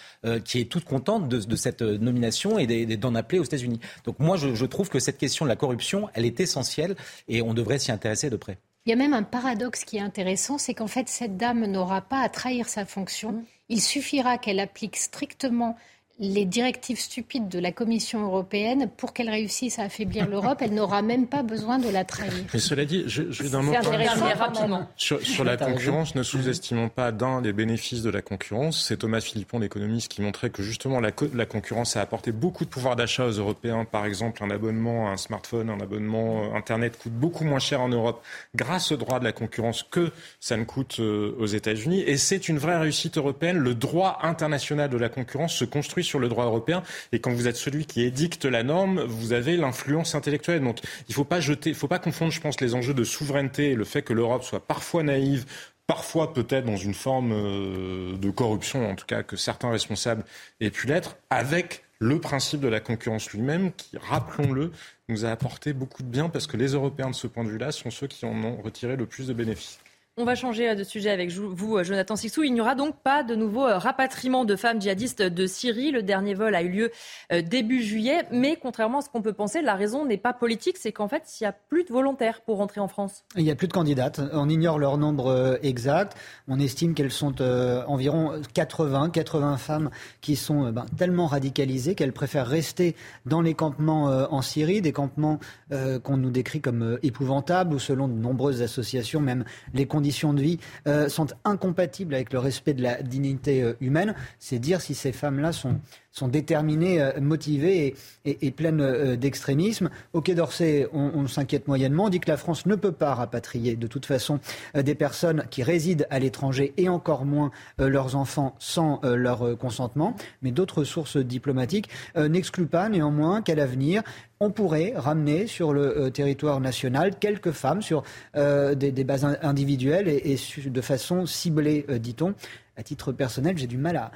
qui est toute contente de, de cette euh, nomination et d'en appeler aux États-Unis. Donc moi, je, trouve que cette question de la corruption, elle est essentielle et on devrait s'y intéresser de près. Il y a même un paradoxe qui est intéressant, c'est qu'en fait, cette dame n'aura pas à trahir sa fonction. Mmh. Il suffira qu'elle applique strictement les directives stupides de la Commission européenne pour qu'elle réussisse à affaiblir l'Europe. Elle n'aura même pas besoin de la trahir. Mais cela dit, je, je vais d'un mot rapidement. Sur, sur la concurrence, ne sous-estimons pas d'un des bénéfices de la concurrence. C'est Thomas Philippon, l'économiste, qui montrait que justement la, la concurrence a apporté beaucoup de pouvoir d'achat aux Européens. Par exemple, un abonnement à un smartphone, un abonnement euh, Internet coûte beaucoup moins cher en Europe grâce au droit de la concurrence que ça ne coûte euh, aux États-Unis. Et c'est une vraie réussite européenne. Le droit international de la concurrence se construit sur le droit européen. Et quand vous êtes celui qui édicte la norme, vous avez l'influence intellectuelle. Donc il ne faut pas confondre, je pense, les enjeux de souveraineté et le fait que l'Europe soit parfois naïve, parfois peut-être dans une forme euh, de corruption, en tout cas que certains responsables aient pu l'être, avec le principe de la concurrence lui-même, qui, rappelons-le, nous a apporté beaucoup de bien parce que les Européens, de ce point de vue-là, sont ceux qui en ont retiré le plus de bénéfices. On va changer de sujet avec vous, Jonathan Sixou. Il n'y aura donc pas de nouveau rapatriement de femmes djihadistes de Syrie. Le dernier vol a eu lieu début juillet. Mais contrairement à ce qu'on peut penser, la raison n'est pas politique. C'est qu'en fait, il n'y a plus de volontaires pour rentrer en France. Il n'y a plus de candidates. On ignore leur nombre exact. On estime qu'elles sont environ 80, 80 femmes qui sont ben, tellement radicalisées qu'elles préfèrent rester dans les campements en Syrie, des campements qu'on nous décrit comme épouvantables ou selon de nombreuses associations, même les conditions de vie euh, sont incompatibles avec le respect de la dignité euh, humaine. C'est dire si ces femmes-là sont, sont déterminées, euh, motivées et, pleines d'extrémisme. Au Quai d'Orsay, on, s'inquiète moyennement. On dit que la France ne peut pas rapatrier de toute façon des personnes qui résident à l'étranger et encore moins leurs enfants sans leur consentement. Mais d'autres sources diplomatiques n'excluent pas néanmoins qu'à l'avenir, on pourrait ramener sur le euh, territoire national quelques femmes sur euh, des, bases individuelles et, de façon ciblée, euh, dit-on. À titre personnel, j'ai du mal à,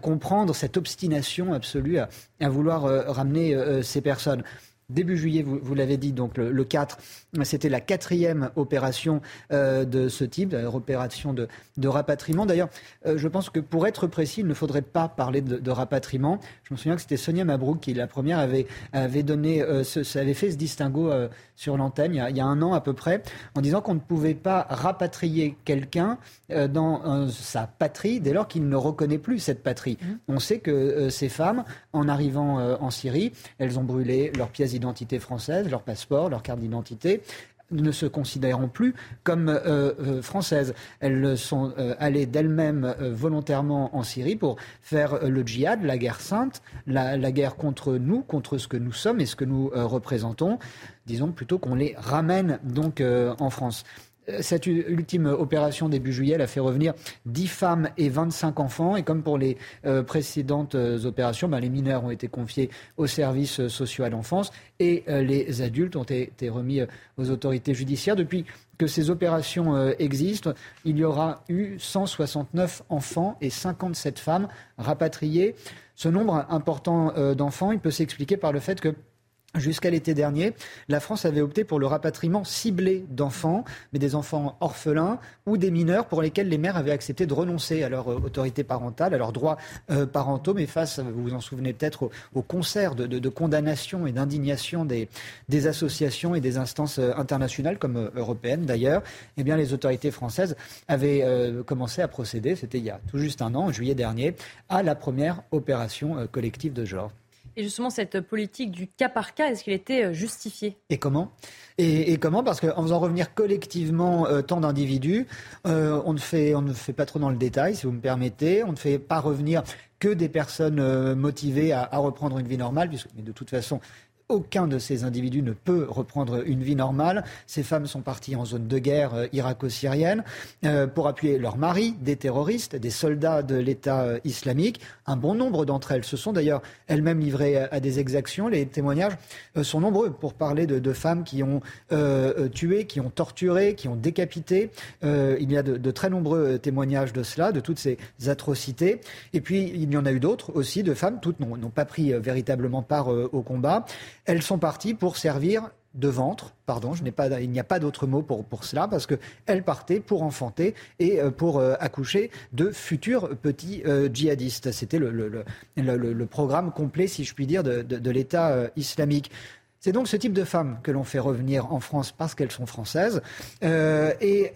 comprendre cette obstination absolue à, vouloir ramener ces personnes. Début juillet, vous, l'avez dit, donc le, 4, c'était la quatrième opération euh, de ce type, euh, opération de, rapatriement. D'ailleurs, euh, je pense que pour être précis, il ne faudrait pas parler de, rapatriement. Je me souviens que c'était Sonia Mabrouk qui, la première, avait, avait, donné, ce, avait fait ce distinguo sur l'antenne il, y a un an à peu près, en disant qu'on ne pouvait pas rapatrier quelqu'un dans sa patrie dès lors qu'il ne reconnaît plus cette patrie. Mmh. On sait que ces femmes, en arrivant en Syrie, elles ont brûlé leurs pièces d'identité française, leur passeport, leur carte d'identité ne se considéreront plus comme euh, euh, françaises. Elles sont euh, allées d'elles-mêmes volontairement en Syrie pour faire le djihad, la guerre sainte, la, la, guerre contre nous, contre ce que nous sommes et ce que nous représentons. Disons plutôt qu'on les ramène donc en France. Cette ultime opération début juillet, a fait revenir 10 femmes et 25 enfants. Et comme pour les euh, précédentes euh, opérations, ben, les mineurs ont été confiés aux services sociaux à l'enfance et euh, les adultes ont été remis aux autorités judiciaires. Depuis que ces opérations existent, il y aura eu 169 enfants et 57 femmes rapatriées. Ce nombre important d'enfants, il peut s'expliquer par le fait que Jusqu'à l'été dernier, la France avait opté pour le rapatriement ciblé d'enfants, mais des enfants orphelins ou des mineurs pour lesquels les mères avaient accepté de renoncer à leur euh, autorité parentale, à leurs droits euh, parentaux, mais face, vous vous en souvenez peut-être, au, concert de, condamnation et d'indignation des, associations et des instances euh, internationales, comme européennes d'ailleurs, eh bien les autorités françaises avaient commencé à procéder, c'était il y a tout juste un an, en juillet dernier, à la première opération collective de genre. Et justement, cette politique du cas par cas, est-ce qu'elle était euh, justifiée Et comment? Et, comment? Parce qu'en faisant revenir collectivement euh, tant d'individus, euh, on, ne fait, pas trop dans le détail, si vous me permettez. On ne fait pas revenir que des personnes motivées à, reprendre une vie normale, puisque mais de toute façon, aucun de ces individus ne peut reprendre une vie normale. Ces femmes sont parties en zone de guerre euh, irako-syrienne euh, pour appuyer leurs maris, des terroristes, des soldats de l'État euh, islamique. Un bon nombre d'entre elles se sont d'ailleurs elles-mêmes livrées à, des exactions. Les témoignages sont nombreux pour parler de, femmes qui ont tué, qui ont torturé, qui ont décapité. il y a de, de, très nombreux témoignages de cela, de toutes ces atrocités. Et puis il y en a eu d'autres aussi, de femmes, toutes n'ont pas pris véritablement part au combat elles sont parties pour servir de ventre, pardon, je n'ai pas, il n'y a pas d'autre mot pour, pour cela, parce qu'elles partaient pour enfanter et euh, pour euh, accoucher de futurs petits euh, djihadistes. C'était le, le, le, programme complet, si je puis dire, de, de, l'État islamique. C'est donc ce type de femmes que l'on fait revenir en France parce qu'elles sont françaises. et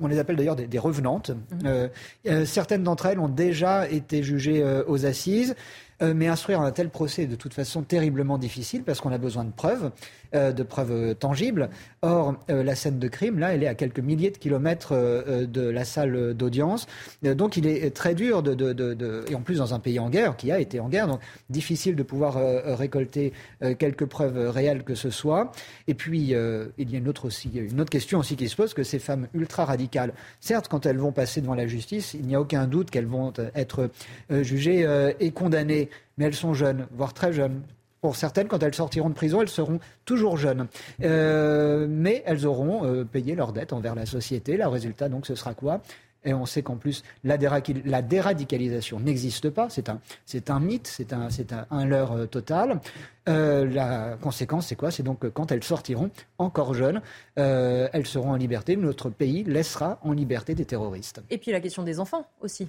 on les appelle d'ailleurs des, des, revenantes. Mmh. certaines d'entre elles ont déjà été jugées aux assises. Euh, mais instruire un tel procès est de toute façon terriblement difficile parce qu'on a besoin de preuves, euh, de preuves tangibles. Or, euh, la scène de crime, là, elle est à quelques milliers de kilomètres de la salle d'audience. donc, il est très dur de, Et en plus, dans un pays en guerre, qui a été en guerre, donc difficile de pouvoir récolter quelques preuves réelles que ce soit. Et puis, il y a une autre, aussi, une autre question aussi qui se pose, que ces femmes ultra-radicales, certes, quand elles vont passer devant la justice, il n'y a aucun doute qu'elles vont être jugées et condamnées mais elles sont jeunes, voire très jeunes. Pour certaines, quand elles sortiront de prison, elles seront toujours jeunes. Euh, mais elles auront euh, payé leurs dettes envers la société. Le résultat, donc, ce sera quoi? Et on sait qu'en plus, la, déradicalisation n'existe pas. C'est un, un mythe, c'est un, c'est un, leurre euh, total. La conséquence, c'est quoi? C'est donc que quand elles sortiront, encore jeunes, elles seront en liberté. Notre pays laissera en liberté des terroristes. Et puis la question des enfants aussi.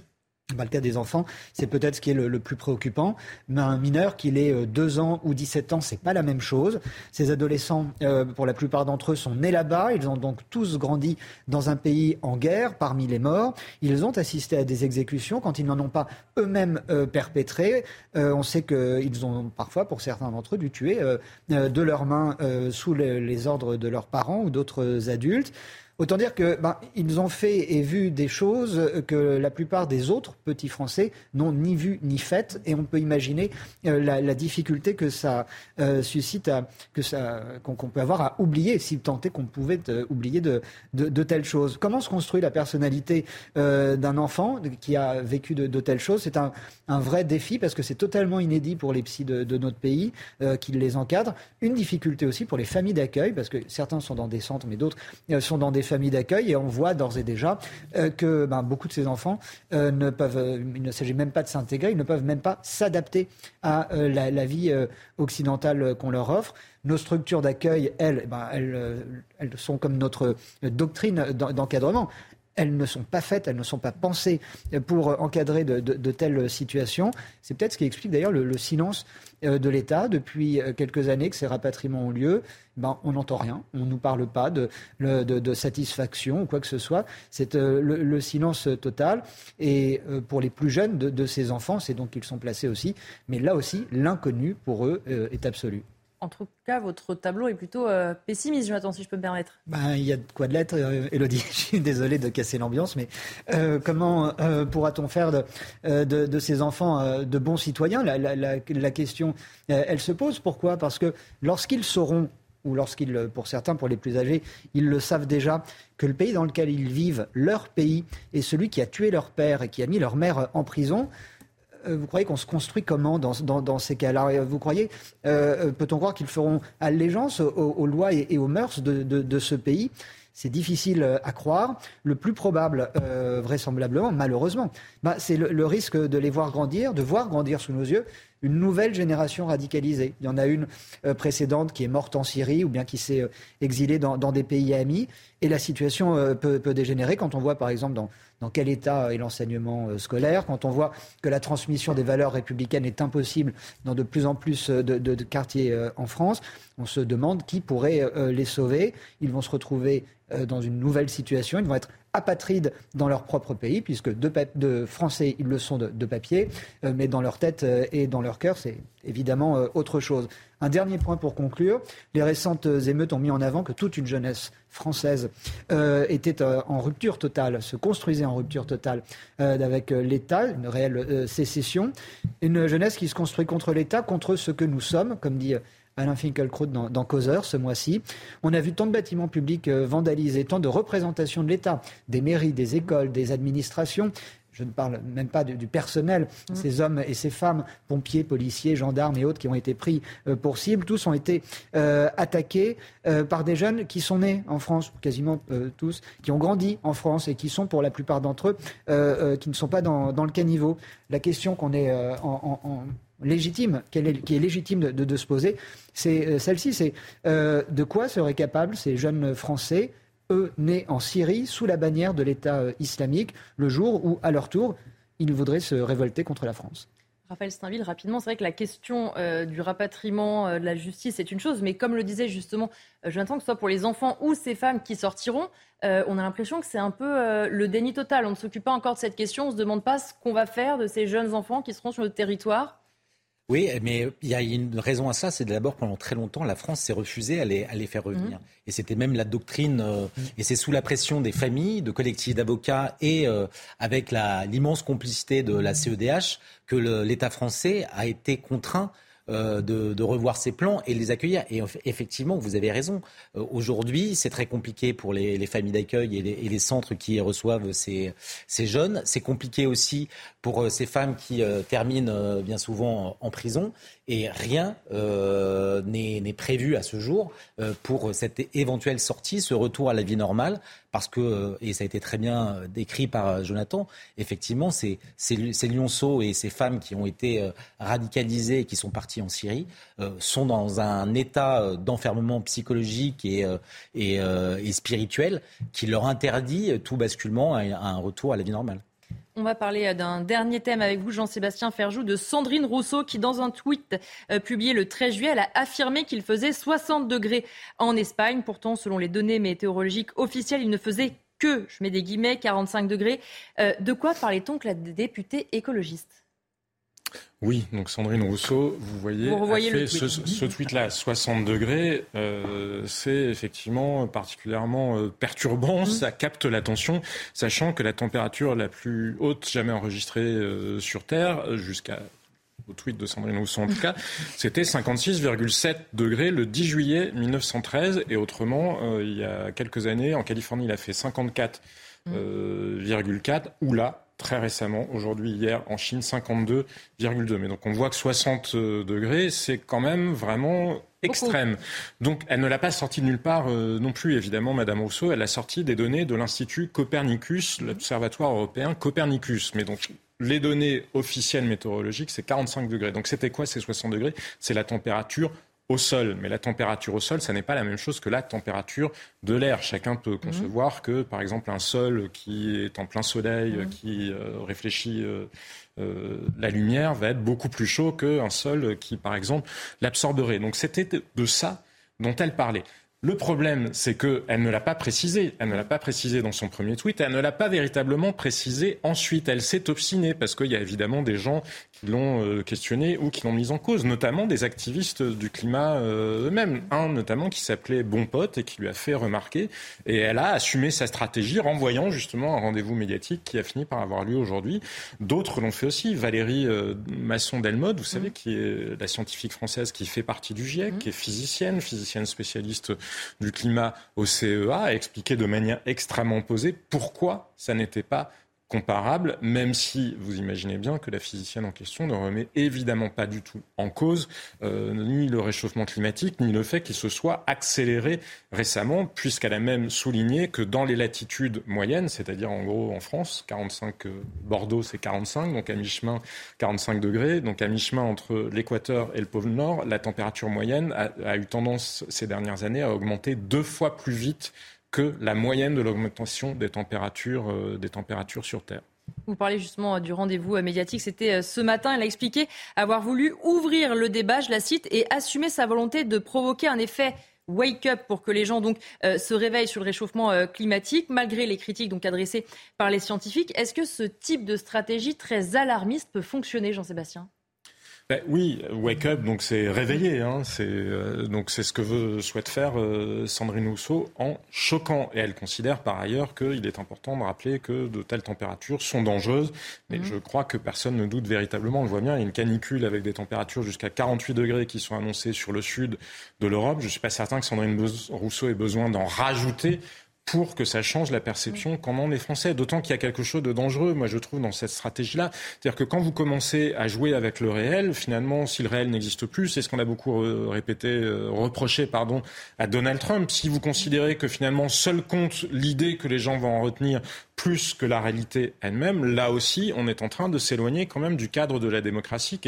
Bah, le cas des enfants, c'est peut-être ce qui est le, plus préoccupant. Mais un mineur, qu'il ait 2 euh, ans ou 17 ans, c'est pas la même chose. Ces adolescents, euh, pour la plupart d'entre eux, sont nés là-bas. Ils ont donc tous grandi dans un pays en guerre, parmi les morts. Ils ont assisté à des exécutions quand ils n'en ont pas eux-mêmes euh, perpétré. on sait qu'ils ont parfois, pour certains d'entre eux, dû tuer de leurs mains sous les ordres de leurs parents ou d'autres adultes. Autant dire que ben, ils ont fait et vu des choses que la plupart des autres petits Français n'ont ni vu ni faites, et on peut imaginer euh, la, difficulté que ça euh, suscite, que ça qu'on peut avoir à oublier, si tant est qu'on pouvait euh, oublier de, de, telles choses. Comment se construit la personnalité d'un enfant qui a vécu de, telles choses? C'est un, un, vrai défi parce que c'est totalement inédit pour les psys de, notre pays qui les encadrent. Une difficulté aussi pour les familles d'accueil parce que certains sont dans des centres, mais d'autres sont dans des familles d'accueil et on voit d'ores et déjà euh, que ben, beaucoup de ces enfants euh, ne peuvent, euh, il ne s'agit même pas de s'intégrer, ils ne peuvent même pas s'adapter à la, vie occidentale qu'on leur offre. Nos structures d'accueil, elles, ben, elles, elles sont comme notre doctrine d'encadrement elles ne sont pas faites, elles ne sont pas pensées pour encadrer de, telles situations. C'est peut-être ce qui explique d'ailleurs le, silence euh, de l'État depuis euh, quelques années que ces rapatriements ont lieu. Ben, on n'entend rien, on ne nous parle pas de, satisfaction ou quoi que ce soit. C'est euh, le, silence total. Et pour les plus jeunes de, ces enfants, c'est donc qu'ils sont placés aussi. Mais là aussi, l'inconnu pour eux est absolu en tout cas, votre tableau est plutôt euh, pessimiste, Jonathan, si je peux me permettre. Ben, il y a de quoi de l'être, euh, Elodie. Je suis désolé de casser l'ambiance, mais euh, comment pourra-t-on faire de, ces enfants de bons citoyens? La, question, elle se pose. Pourquoi? Parce que lorsqu'ils sauront ou lorsqu'ils, pour certains, pour les plus âgés, ils le savent déjà, que le pays dans lequel ils vivent, leur pays, est celui qui a tué leur père et qui a mis leur mère en prison, euh, vous croyez qu'on se construit comment dans, ces cas-là euh, Vous croyez, euh, peut-on croire qu'ils feront allégeance aux, lois et, aux mœurs de, ce pays? C'est difficile à croire. Le plus probable, vraisemblablement, malheureusement, bah, c'est le, risque de les voir grandir, de voir grandir sous nos yeux une nouvelle génération radicalisée. Il y en a une précédente qui est morte en Syrie ou bien qui s'est exilée dans, des pays amis. Et la situation peut, dégénérer quand on voit, par exemple, dans, dans quel état est l'enseignement euh, scolaire, quand on voit que la transmission des valeurs républicaines est impossible dans de plus en plus euh, de, quartiers euh, en France, on se demande qui pourrait les sauver. Ils vont se retrouver dans une nouvelle situation, ils vont être apatrides dans leur propre pays, puisque de, Français, ils le sont de, papier, mais dans leur tête et dans leur cœur, c'est évidemment autre chose. Un dernier point pour conclure. Les récentes émeutes ont mis en avant que toute une jeunesse française euh, était euh, en rupture totale, se construisait en rupture totale euh, avec l'État, une réelle sécession. Une jeunesse qui se construit contre l'État, contre ce que nous sommes, comme dit Alain Finkielkraut dans, dans, Causeur ce mois-ci. On a vu tant de bâtiments publics vandalisés, tant de représentations de l'État, des mairies, des écoles, des administrations, je ne parle même pas du, personnel, mmh. ces hommes et ces femmes, pompiers, policiers, gendarmes et autres qui ont été pris euh, pour cible, tous ont été euh, attaqués euh, par des jeunes qui sont nés en France, quasiment tous, qui ont grandi en France et qui sont pour la plupart d'entre eux, qui ne sont pas dans, le caniveau. La question qu'on est en, légitime, qui est légitime de, se poser, c'est celle-ci, c'est de quoi seraient capables ces jeunes Français eux, nés en Syrie, sous la bannière de l'État euh, islamique, le jour où, à leur tour, ils voudraient se révolter contre la France? Raphaël Steinville, rapidement, c'est vrai que la question euh, du rapatriement euh, de la justice est une chose, mais comme le disait justement Jonathan, que ce soit pour les enfants ou ces femmes qui sortiront, on a l'impression que c'est un peu le déni total. On ne s'occupe pas encore de cette question, on ne se demande pas ce qu'on va faire de ces jeunes enfants qui seront sur le territoire. Oui, mais il y a une raison à ça, c'est d'abord pendant très longtemps, la France s'est refusée à les, à les faire revenir. Mhm. Et c'était même la doctrine, euh, mhm. et c'est sous la pression des familles, de collectifs d'avocats et euh, avec l'immense complicité de la CEDH que l'État français a été contraint euh, de, revoir ses plans et les accueillir. Et effectivement, vous avez raison. Euh, aujourd'hui, c'est très compliqué pour les, familles d'accueil et, les centres qui reçoivent ces, jeunes. C'est compliqué aussi pour euh, ces femmes qui terminent bien souvent en prison. Et rien n'est prévu à ce jour pour cette éventuelle sortie, ce retour à la vie normale, parce que, et ça a été très bien décrit par Jonathan, effectivement, ces, lionceaux et ces femmes qui ont été radicalisées et qui sont parties en Syrie sont dans un état d'enfermement psychologique et, et, et, spirituel qui leur interdit tout basculement à un retour à la vie normale. On va parler euh, d'un dernier thème avec vous, Jean-Sébastien Ferjou, de Sandrine Rousseau, qui, dans un tweet euh, publié le 13 juillet, a affirmé qu'il faisait 60 degrés en Espagne. Pourtant, selon les données météorologiques officielles, il ne faisait que, je mets des guillemets, 45 degrés. Euh, de quoi parlait-on que la députée écologiste? Oui, donc Sandrine Rousseau, vous voyez, a fait ce, tweet-là, 60 degrés, euh, c'est effectivement particulièrement euh, perturbant, mmh. ça capte l'attention, sachant que la température la plus haute jamais enregistrée euh, sur Terre, jusqu'à au tweet de Sandrine Rousseau en tout cas, c'était 56,7 degrés le 10 juillet 1913, et autrement, il y a quelques années, en Californie, il a fait 54,4, où là, très récemment, aujourd'hui, hier, en Chine, 52,2. Mais donc on voit que 60 euh, degrés, c'est quand même vraiment extrême. Donc elle ne l'a pas sorti de nulle part euh, non plus, évidemment, Madame Rousseau. Elle a sorti des données de l'Institut Copernicus, l'Observatoire européen Copernicus. Mais donc les données officielles météorologiques, c'est 45 degrés. Donc c'était quoi ces 60 degrés? C'est la température au sol. Mais la température au sol, ça n'est pas la même chose que la température de l'air. Chacun peut mhm. concevoir que, par exemple, un sol qui est en plein soleil, mhm. qui euh, réfléchit euh, euh, la lumière, va être beaucoup plus chaud qu'un sol qui, par exemple, l'absorberait. Donc c'était de ça dont elle parlait. Le problème, c'est qu'elle ne l'a pas précisé. Elle ne l'a pas précisé dans son premier tweet. Elle ne l'a pas véritablement précisé ensuite. Elle s'est obstinée parce qu'il y a évidemment des gens qui l'ont euh, questionné ou qui l'ont mise en cause, notamment des activistes du climat euh, eux-mêmes. Un notamment qui s'appelait Bon Pote et qui lui a fait remarquer. Et elle a assumé sa stratégie, renvoyant justement un rendez-vous médiatique qui a fini par avoir lieu aujourd'hui. D'autres l'ont fait aussi. Valérie euh, Masson-Delmotte, vous savez, mmh. qui est la scientifique française qui fait partie du GIEC, mmh. qui est physicienne, physicienne spécialiste du climat au CEA a expliqué de manière extrêmement posée pourquoi ça n'était pas comparable, même si vous imaginez bien que la physicienne en question ne remet évidemment pas du tout en cause euh, ni le réchauffement climatique, ni le fait qu'il se soit accéléré récemment, puisqu'elle a même souligné que dans les latitudes moyennes, c'est-à-dire en gros en France, 45 euh, Bordeaux c'est 45, donc à mi-chemin 45 degrés, donc à mi-chemin entre l'équateur et le pôle Nord, la température moyenne a, a eu tendance ces dernières années à augmenter deux fois plus vite que la moyenne de l'augmentation des températures, euh, des températures sur Terre. Vous parlez justement euh, du rendez-vous euh, médiatique. C'était ce matin. Elle a expliqué avoir voulu ouvrir le débat, je la cite, et assumer sa volonté de provoquer un effet wake-up pour que les gens donc se réveillent sur le réchauffement climatique, malgré les critiques donc adressées par les scientifiques. Est-ce que ce type de stratégie très alarmiste peut fonctionner, Jean-Sébastien? Ben oui, wake up, donc c'est réveiller. Hein, c'est euh, donc c'est ce que veut, souhaite faire euh, Sandrine Rousseau en choquant. Et elle considère par ailleurs qu'il est important de rappeler que de telles températures sont dangereuses. Mais mhm. je crois que personne ne doute véritablement. On le voit bien, il y a une canicule avec des températures jusqu'à 48 degrés qui sont annoncées sur le sud de l'Europe. Je ne suis pas certain que Sandrine Rousseau ait besoin d'en rajouter pour que ça change la perception qu'en ont les Français. D'autant qu'il y a quelque chose de dangereux, moi je trouve, dans cette stratégie-là. C'est-à-dire que quand vous commencez à jouer avec le réel, finalement, si le réel n'existe plus, c'est ce qu'on a beaucoup répété, euh, reproché, pardon, à Donald Trump. Si vous considérez que finalement seul compte l'idée que les gens vont en retenir plus que la réalité elle-même, là aussi, on est en train de s'éloigner quand même du cadre de la démocratie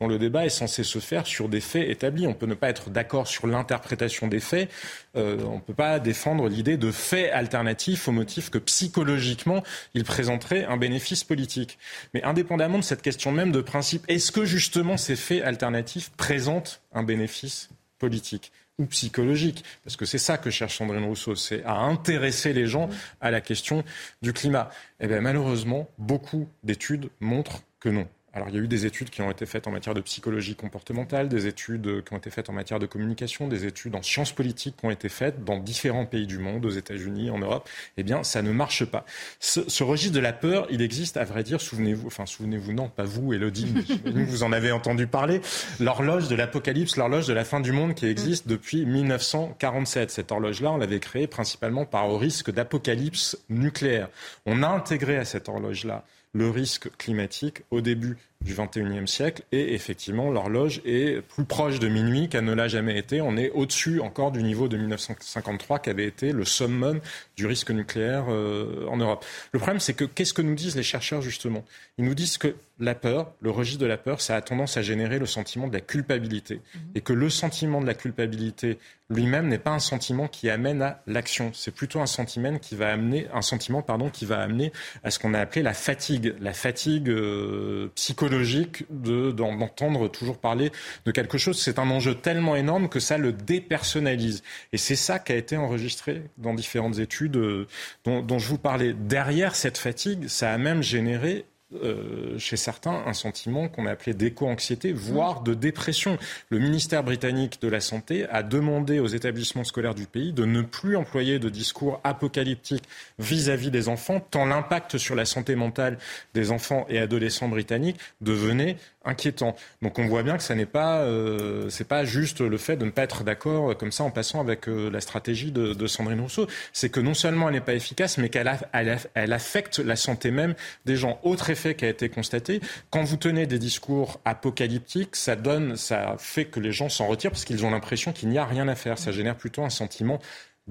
dont le débat est censé se faire sur des faits établis. On peut ne pas être d'accord sur l'interprétation des faits. Euh, on ne peut pas défendre l'idée de faits alternatifs au motif que psychologiquement, ils présenteraient un bénéfice politique. Mais indépendamment de cette question même de principe, est-ce que justement ces faits alternatifs présentent un bénéfice politique ou psychologique, parce que c'est ça que cherche Sandrine Rousseau, c'est à intéresser les gens à la question du climat. Et eh bien malheureusement, beaucoup d'études montrent que non. Alors il y a eu des études qui ont été faites en matière de psychologie comportementale, des études qui ont été faites en matière de communication, des études en sciences politiques qui ont été faites dans différents pays du monde, aux États-Unis, en Europe. Eh bien, ça ne marche pas. Ce, registre de la peur, il existe, à vrai dire, souvenez-vous, enfin souvenez-vous, non, pas vous, Elodie, mais vous en avez entendu parler, l'horloge de l'apocalypse, l'horloge de la fin du monde qui existe depuis 1947. Cette horloge-là, on l'avait créée principalement par au risque d'apocalypse nucléaire. On a intégré à cette horloge-là le risque climatique au début du XXIe siècle et effectivement l'horloge est plus proche de minuit qu'elle ne l'a jamais été. On est au-dessus encore du niveau de 1953 qui avait été le summum du risque nucléaire euh, en Europe. Le problème c'est que qu'est-ce que nous disent les chercheurs justement? Ils nous disent que la peur, le registre de la peur, ça a tendance à générer le sentiment de la culpabilité mmh. et que le sentiment de la culpabilité lui-même n'est pas un sentiment qui amène à l'action. C'est plutôt un sentiment qui va amener, un sentiment pardon, qui va amener à ce qu'on a appelé la fatigue, la fatigue euh, psychologique de, d'entendre toujours parler de quelque chose. C'est un enjeu tellement énorme que ça le dépersonnalise. Et c'est ça qui a été enregistré dans différentes études euh, dont je vous parlais. Derrière cette fatigue, ça a même généré euh, chez certains un sentiment qu'on a appelé d'éco-anxiété, voire de dépression. Le ministère britannique de la Santé a demandé aux établissements scolaires du pays de ne plus employer de discours apocalyptiques vis-à-vis des enfants, tant l'impact sur la santé mentale des enfants et adolescents britanniques devenait inquiétant. Donc on voit bien que ça n'est pas, euh, pas juste le fait de ne pas être d'accord comme ça en passant avec euh, la stratégie de, Sandrine Rousseau. C'est que non seulement elle n'est pas efficace, mais qu'elle elle, elle affecte la santé même des gens. Autre effet qui a été constaté, quand vous tenez des discours apocalyptiques, ça donne, ça fait que les gens s'en retirent parce qu'ils ont l'impression qu'il n'y a rien à faire. Ça génère plutôt un sentiment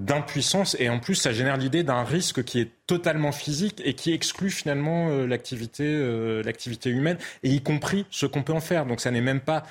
d'impuissance. Et en plus ça génère l'idée d'un risque qui est totalement physique et qui exclut finalement euh, l'activité euh, l'activité humaine et y compris ce qu'on peut en faire. Donc ça n'est même pas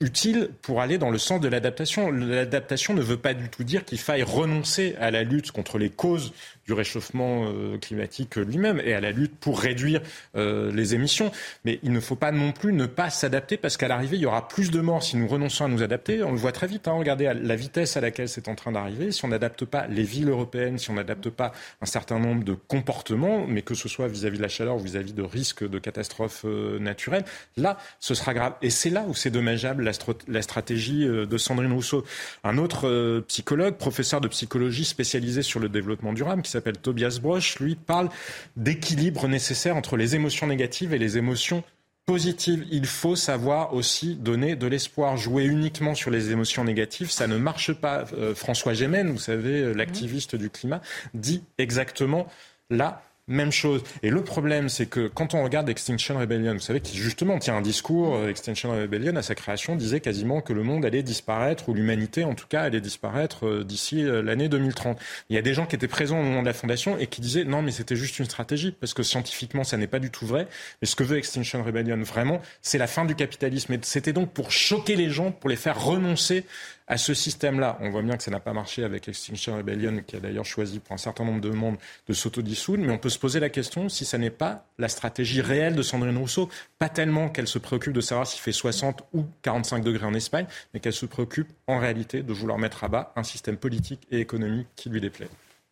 utile pour aller dans le sens de l'adaptation. L'adaptation ne veut pas du tout dire qu'il faille renoncer à la lutte contre les causes du réchauffement euh, climatique lui-même et à la lutte pour réduire euh, les émissions. Mais il ne faut pas non plus ne pas s'adapter parce qu'à l'arrivée, il y aura plus de morts si nous renonçons à nous adapter. On le voit très vite. Hein. Regardez la vitesse à laquelle c'est en train d'arriver. Si on n'adapte pas les villes européennes, si on n'adapte pas un certain nombre de comportements, mais que ce soit vis-à-vis de la chaleur ou vis-à-vis de risques de catastrophes euh, naturelles, là, ce sera grave. Et c'est là où c'est dommageable la, la, stratégie de Sandrine Rousseau. Un autre psychologue, professeur de psychologie spécialisé sur le développement durable, qui s'appelle Tobias Broch, lui parle d'équilibre nécessaire entre les émotions négatives et les émotions positives. Il faut savoir aussi donner de l'espoir. Jouer uniquement sur les émotions négatives, ça ne marche pas. Euh, François Gémen, vous savez, euh, l'activiste du climat, dit exactement là même chose. Et le problème, c'est que quand on regarde Extinction Rebellion, vous savez, qui justement tient un discours, euh, Extinction Rebellion, à sa création, disait quasiment que le monde allait disparaître, ou l'humanité, en tout cas, allait disparaître euh, d'ici euh, l'année 2030. Il y a des gens qui étaient présents au moment de la fondation et qui disaient non, mais c'était juste une stratégie, parce que scientifiquement, ça n'est pas du tout vrai. Mais ce que veut Extinction Rebellion, vraiment, c'est la fin du capitalisme. Et c'était donc pour choquer les gens, pour les faire renoncer à ce système-là. On voit bien que ça n'a pas marché avec Extinction Rebellion, qui a d'ailleurs choisi pour un certain nombre de monde de s'autodissoudre, mais on peut se poser la question si ça n'est pas la stratégie réelle de Sandrine Rousseau, pas tellement qu'elle se préoccupe de savoir s'il fait 60 ou 45 degrés en Espagne, mais qu'elle se préoccupe en réalité de vouloir mettre à bas un système politique et économique qui lui déplaît.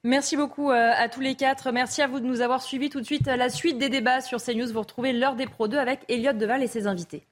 Merci beaucoup euh, à tous les quatre. Merci à vous de nous avoir suivis tout de suite. La suite des débats sur CNews, vous retrouvez l'heure des Pro 2 avec Elliot Deval et ses invités.